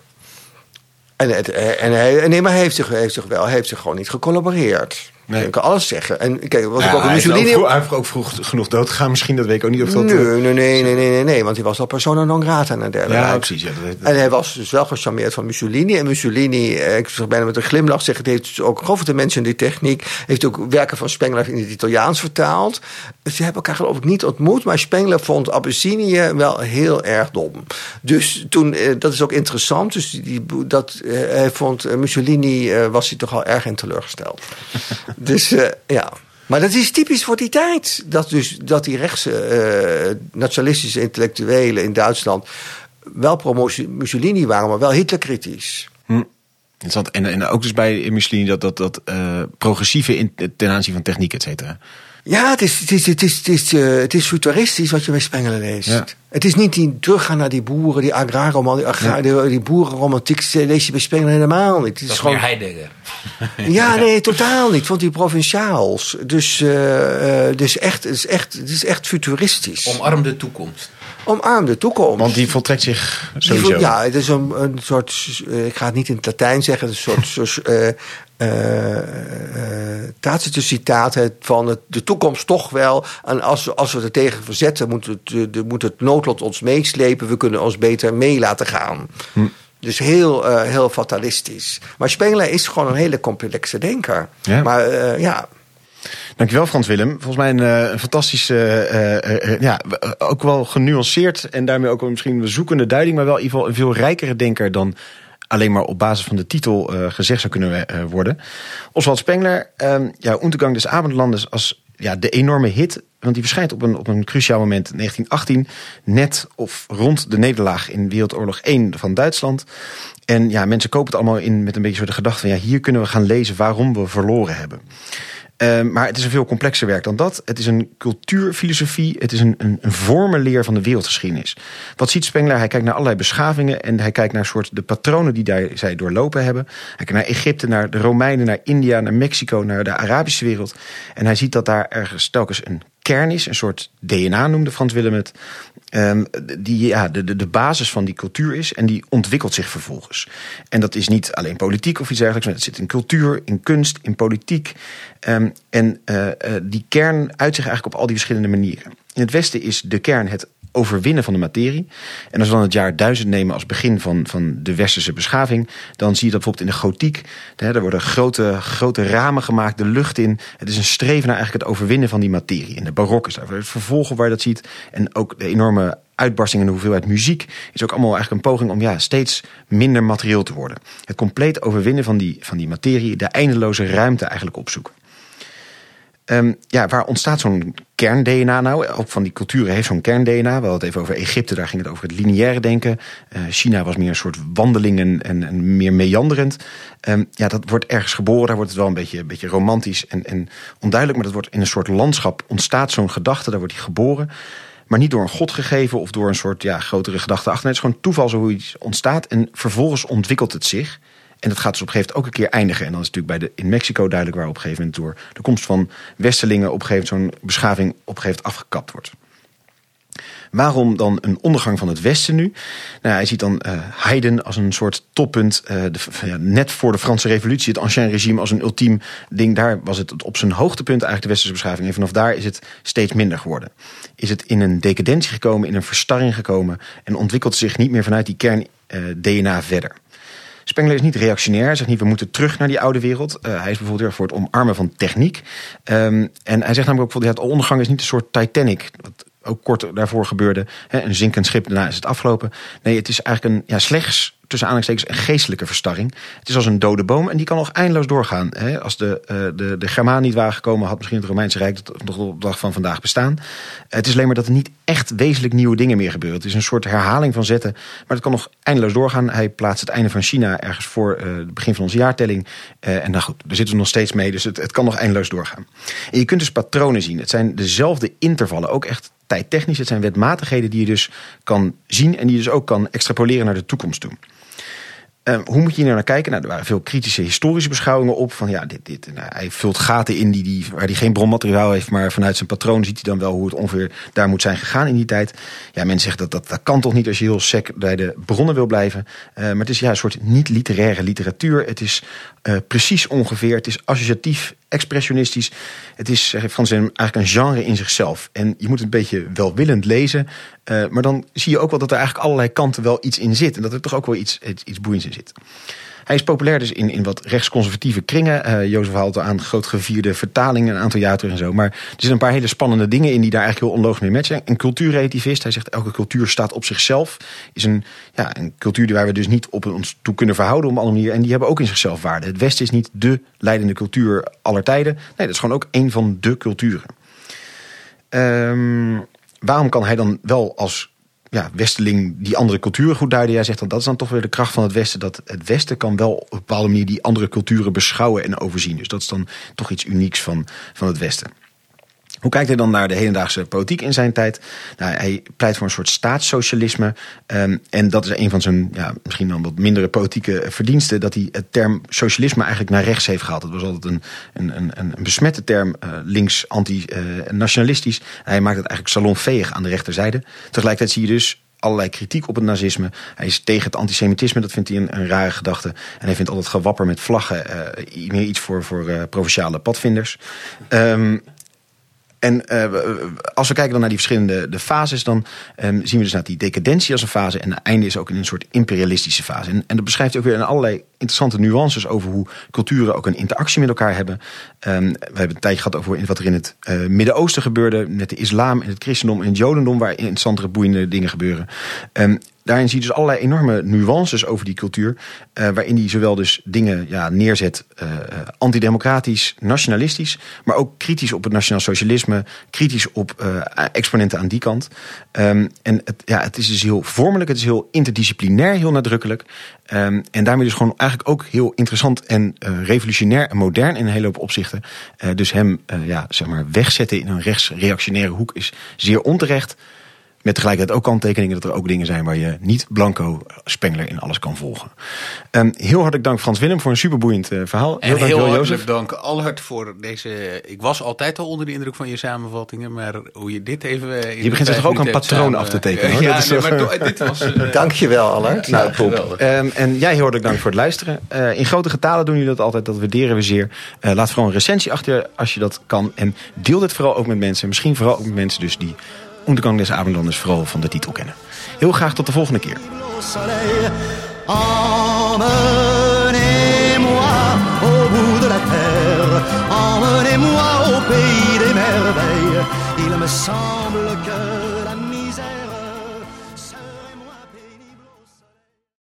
En, het, en hij, nee, maar hij heeft zich, heeft zich wel, hij heeft zich gewoon niet gecollaboreerd. Nee. Ik kan alles zeggen. En kijk, wat ik Ja, over ook Mussolini... vroeg, hij heeft ook vroeg genoeg dood gegaan. Misschien, dat weet ik ook niet of dat... Nee, eh, nee, nee, nee, nee, nee, nee, want hij was al persona non grata een derde Ja, precies. Ja, dat, dat- En hij was dus wel gecharmeerd van Mussolini. En Mussolini, eh, ik zeg bijna met een glimlach zeggen, het heeft dus ook grote mensen in die techniek, heeft ook werken van Spengler in het Italiaans vertaald. Ze hebben elkaar geloof ik niet ontmoet, maar Spengler vond Abyssinië wel heel erg dom. Dus toen, eh, dat is ook interessant, dus die, dat, eh, hij vond eh, Mussolini, eh, was hij toch al erg in teleurgesteld. dus eh, ja. Maar dat is typisch voor die tijd. Dat, dus, dat die rechtse eh, nationalistische intellectuelen in Duitsland wel pro-Mussolini waren, maar wel Hitlerkritisch. Interessant. En, en ook dus bij Mussolini dat, dat, dat eh, progressieve in, ten aanzien van techniek, et cetera. Ja, het is, het is, het is, het is, eh, het is futuristisch wat je bij Spengler leest. Ja. Het is niet die teruggaan naar die boeren, die agrarroman, die, agra die, die boerenromantiek lees je bij Spengler helemaal niet. Het is Dat is gewoon, meer Heidegger. Ja, nee, totaal niet. Want die provinciaals. Dus, eh, eh, dus echt, het, is echt, het is echt futuristisch. Omarm de toekomst. Omarm de toekomst. Want die voltrekt zich sowieso. vo- Ja, het is een, een soort, eh, ik ga het niet in het Latijn zeggen, een soort, eh, Tacitus citaat het van het, de toekomst toch wel. En als, als we er tegen verzetten, moet het, de, moet het noodlot ons meeslepen. We kunnen ons beter mee laten gaan. Dus heel, eh, heel fatalistisch. Maar Spengler is gewoon een hele complexe denker. Ja. Maar eh, ja, Dankjewel Frans Willem. Volgens mij een, een fantastische, ja, ook wel genuanceerd en daarmee ook wel misschien een zoekende duiding, maar wel in ieder geval een veel rijkere denker dan alleen maar op basis van de titel eh, gezegd zou kunnen eh, worden. Oswald Spengler, ehm ja, Untergang des Abendlandes als ja, de enorme hit, want die verschijnt op een, op een cruciaal moment in 1918, net of rond de nederlaag in Wereldoorlog 1 van Duitsland. En ja, mensen kopen het allemaal in met een beetje zo de gedachte van ja, hier kunnen we gaan lezen waarom we verloren hebben. Uh, maar het is een veel complexer werk dan dat. Het is een cultuurfilosofie. Het is een, een, een vormenleer van de wereldgeschiedenis. Wat ziet Spengler? Hij kijkt naar allerlei beschavingen. En hij kijkt naar soort de patronen die daar, zij doorlopen hebben. Hij kijkt naar Egypte, naar de Romeinen, naar India, naar Mexico, naar de Arabische wereld. En hij ziet dat daar ergens telkens een kern is. Een soort DNA noemde Frans Willem het. Um, die ja, de, de, de basis van die cultuur is. En die ontwikkelt zich vervolgens. En dat is niet alleen politiek of iets dergelijks. Maar het zit in cultuur, in kunst, in politiek. Um, en uh, uh, die kern uit zich eigenlijk op al die verschillende manieren. In het Westen is de kern het overwinnen van de materie. En als we dan het jaar 1000 nemen als begin van, van de westerse beschaving, dan zie je dat bijvoorbeeld in de gotiek. Hè, er worden grote, grote ramen gemaakt, de lucht in. Het is een streven naar eigenlijk het overwinnen van die materie. In de barok is daar het vervolgen waar je dat ziet. En ook de enorme uitbarsting en de hoeveelheid muziek is ook allemaal eigenlijk een poging om ja, steeds minder materieel te worden. Het compleet overwinnen van die, van die materie, de eindeloze ruimte eigenlijk opzoeken. Ehm, ja, waar ontstaat zo'n kern-DNA nou? Ook van die culturen heeft zo'n kern-DNA. We hadden het even over Egypte, daar ging het over het lineaire denken. Uh, China was meer een soort wandelingen en, en meer meanderend. Um, ja, dat wordt ergens geboren, daar wordt het wel een beetje, een beetje romantisch en, en onduidelijk. Maar dat wordt in een soort landschap ontstaat zo'n gedachte, daar wordt hij geboren. Maar niet door een god gegeven of door een soort ja, grotere gedachte achter. Het is gewoon toeval zo hoe iets ontstaat. En vervolgens ontwikkelt het zich. En dat gaat dus op een gegeven moment ook een keer eindigen. En dan is het natuurlijk bij de, in Mexico duidelijk waar op een gegeven moment door de komst van Westelingen op een gegeven moment zo'n beschaving op een gegeven moment afgekapt wordt. Waarom dan een ondergang van het Westen nu? Nou, hij ziet dan uh, Haydn als een soort toppunt. Ja, net voor de Franse Revolutie, het Ancien Regime als een ultiem ding. Daar was het op zijn hoogtepunt eigenlijk de Westerse beschaving. En vanaf daar is het steeds minder geworden. Is het in een decadentie gekomen, in een verstarring gekomen. En ontwikkelt zich niet meer vanuit die kern-DNA uh, verder. Spengler is niet reactionair. Hij zegt niet, we moeten terug naar die oude wereld. Uh, hij is bijvoorbeeld heel voor het omarmen van techniek. Um, en hij zegt namelijk ook, ja, de ondergang is niet een soort Titanic. Wat ook kort daarvoor gebeurde. Hè, een zinkend schip, daarna is het afgelopen. Nee, het is eigenlijk een ja, slechts tussen aanhalingstekens een geestelijke verstarring. Het is als een dode boom en die kan nog eindeloos doorgaan. Hè? Als de, uh, de, de Germaan niet waren gekomen, had misschien het Romeinse Rijk dat nog op de dag van vandaag bestaan. Het is alleen maar dat er niet echt wezenlijk nieuwe dingen meer gebeuren. Het is een soort herhaling van zetten, maar het kan nog eindeloos doorgaan. Hij plaatst het einde van China ergens voor uh, het begin van onze jaartelling. Uh, en nou goed, daar zitten we nog steeds mee, dus het, het kan nog eindeloos doorgaan. En je kunt dus patronen zien. Het zijn dezelfde intervallen, ook echt tijdtechnisch. Het zijn wetmatigheden die je dus kan zien en die je dus ook kan extrapoleren naar de toekomst toe. Uh, hoe moet je hier naar kijken? Nou, er waren veel kritische historische beschouwingen op. Van ja, dit, dit, nou, hij vult gaten in die, die, waar hij geen bronmateriaal heeft. Maar vanuit zijn patroon ziet hij dan wel hoe het ongeveer daar moet zijn gegaan in die tijd. Ja, mensen zeggen dat dat, dat kan toch niet als je heel sec bij de bronnen wil blijven. Uh, maar het is ja, een soort niet-literaire literatuur. Het is uh, precies ongeveer. Het is associatief, expressionistisch. Het is van zijn eigenlijk een genre in zichzelf. En je moet het een beetje welwillend lezen. Uh, maar dan zie je ook wel dat er eigenlijk allerlei kanten wel iets in zit. En dat er toch ook wel iets, iets boeiends in zit. Hij is populair dus in, in wat rechtsconservatieve kringen. Uh, Jozef haalt aan groot gevierde vertalingen een aantal jaar terug en zo. Maar er zitten een paar hele spannende dingen in die daar eigenlijk heel onlogisch mee matchen. Een cultuurrelativist, hij zegt elke cultuur staat op zichzelf. Is een, ja, een cultuur waar we dus niet op ons toe kunnen verhouden op een andere manier. En die hebben ook in zichzelf waarde. Het Westen is niet de leidende cultuur aller tijden. Nee, dat is gewoon ook een van de culturen. Um, waarom kan hij dan wel als ja, Westeling die andere culturen goed duiden. Jij zegt dan dat is dan toch weer de kracht van het Westen. Dat het Westen kan wel op een bepaalde manier die andere culturen beschouwen en overzien. Dus dat is dan toch iets unieks van, van het Westen. Hoe kijkt hij dan naar de hedendaagse politiek in zijn tijd? Nou, hij pleit voor een soort staatssocialisme. Um, en dat is een van zijn ja, misschien dan wat mindere politieke verdiensten. Dat hij het term socialisme eigenlijk naar rechts heeft gehaald. Het was altijd een, een, een, een besmette term, uh, links, anti-nationalistisch. Uh, hij maakt het eigenlijk salonveeg aan de rechterzijde. Tegelijkertijd zie je dus allerlei kritiek op het nazisme. Hij is tegen het antisemitisme, dat vindt hij een, een rare gedachte. En hij vindt altijd gewapper met vlaggen uh, meer iets voor, voor provinciale padvinders. Um, en uh, als we kijken dan naar die verschillende de fases, dan um, zien we dus naar die decadentie als een fase. En het einde is ook in een soort imperialistische fase. En, en dat beschrijft ook weer in allerlei interessante nuances over hoe culturen ook een interactie met elkaar hebben. Um, we hebben een tijdje gehad over wat er in het uh, Midden-Oosten gebeurde. Met de islam en het christendom en het jodendom, waar interessantere, boeiende dingen gebeuren. Um, daarin zie je dus allerlei enorme nuances over die cultuur. Uh, waarin hij zowel dus dingen ja, neerzet, uh, antidemocratisch, nationalistisch. Maar ook kritisch op het nationaal socialisme. Kritisch op exponenten aan die kant. Um, en het, ja, het is dus heel vormelijk, het is heel interdisciplinair, heel nadrukkelijk. Um, en daarmee dus gewoon eigenlijk ook heel interessant en revolutionair en modern in een hele hoop opzichten. dus hem ja, zeg maar wegzetten in een rechtsreactionaire hoek is zeer onterecht. Met tegelijkertijd ook kanttekeningen dat er ook dingen zijn waar je niet blanco Spengler in alles kan volgen. Um, heel hartelijk dank Frans Willem voor een superboeiend uh, verhaal. En heel, heel hartelijk dank Alhard voor deze... Ik was altijd al onder de indruk van je samenvattingen, maar hoe je dit even... je begint zich toch ook een patroon samen, af te tekenen. Hoor. Ja, dat is nee, maar dit was... Uh, dank je wel Alhard. Nou, top. Um, en jij heel hartelijk dank voor het luisteren. Uh, in grote getalen doen jullie dat altijd, dat waarderen we zeer. Uh, laat vooral een recensie achter als je dat kan. En deel dit vooral ook met mensen. Misschien vooral ook met mensen dus die Untergang des Abendlandes vooral van de titel kennen. Heel graag tot de volgende keer. Emmenez-moi au pays des merveilles. Il me semble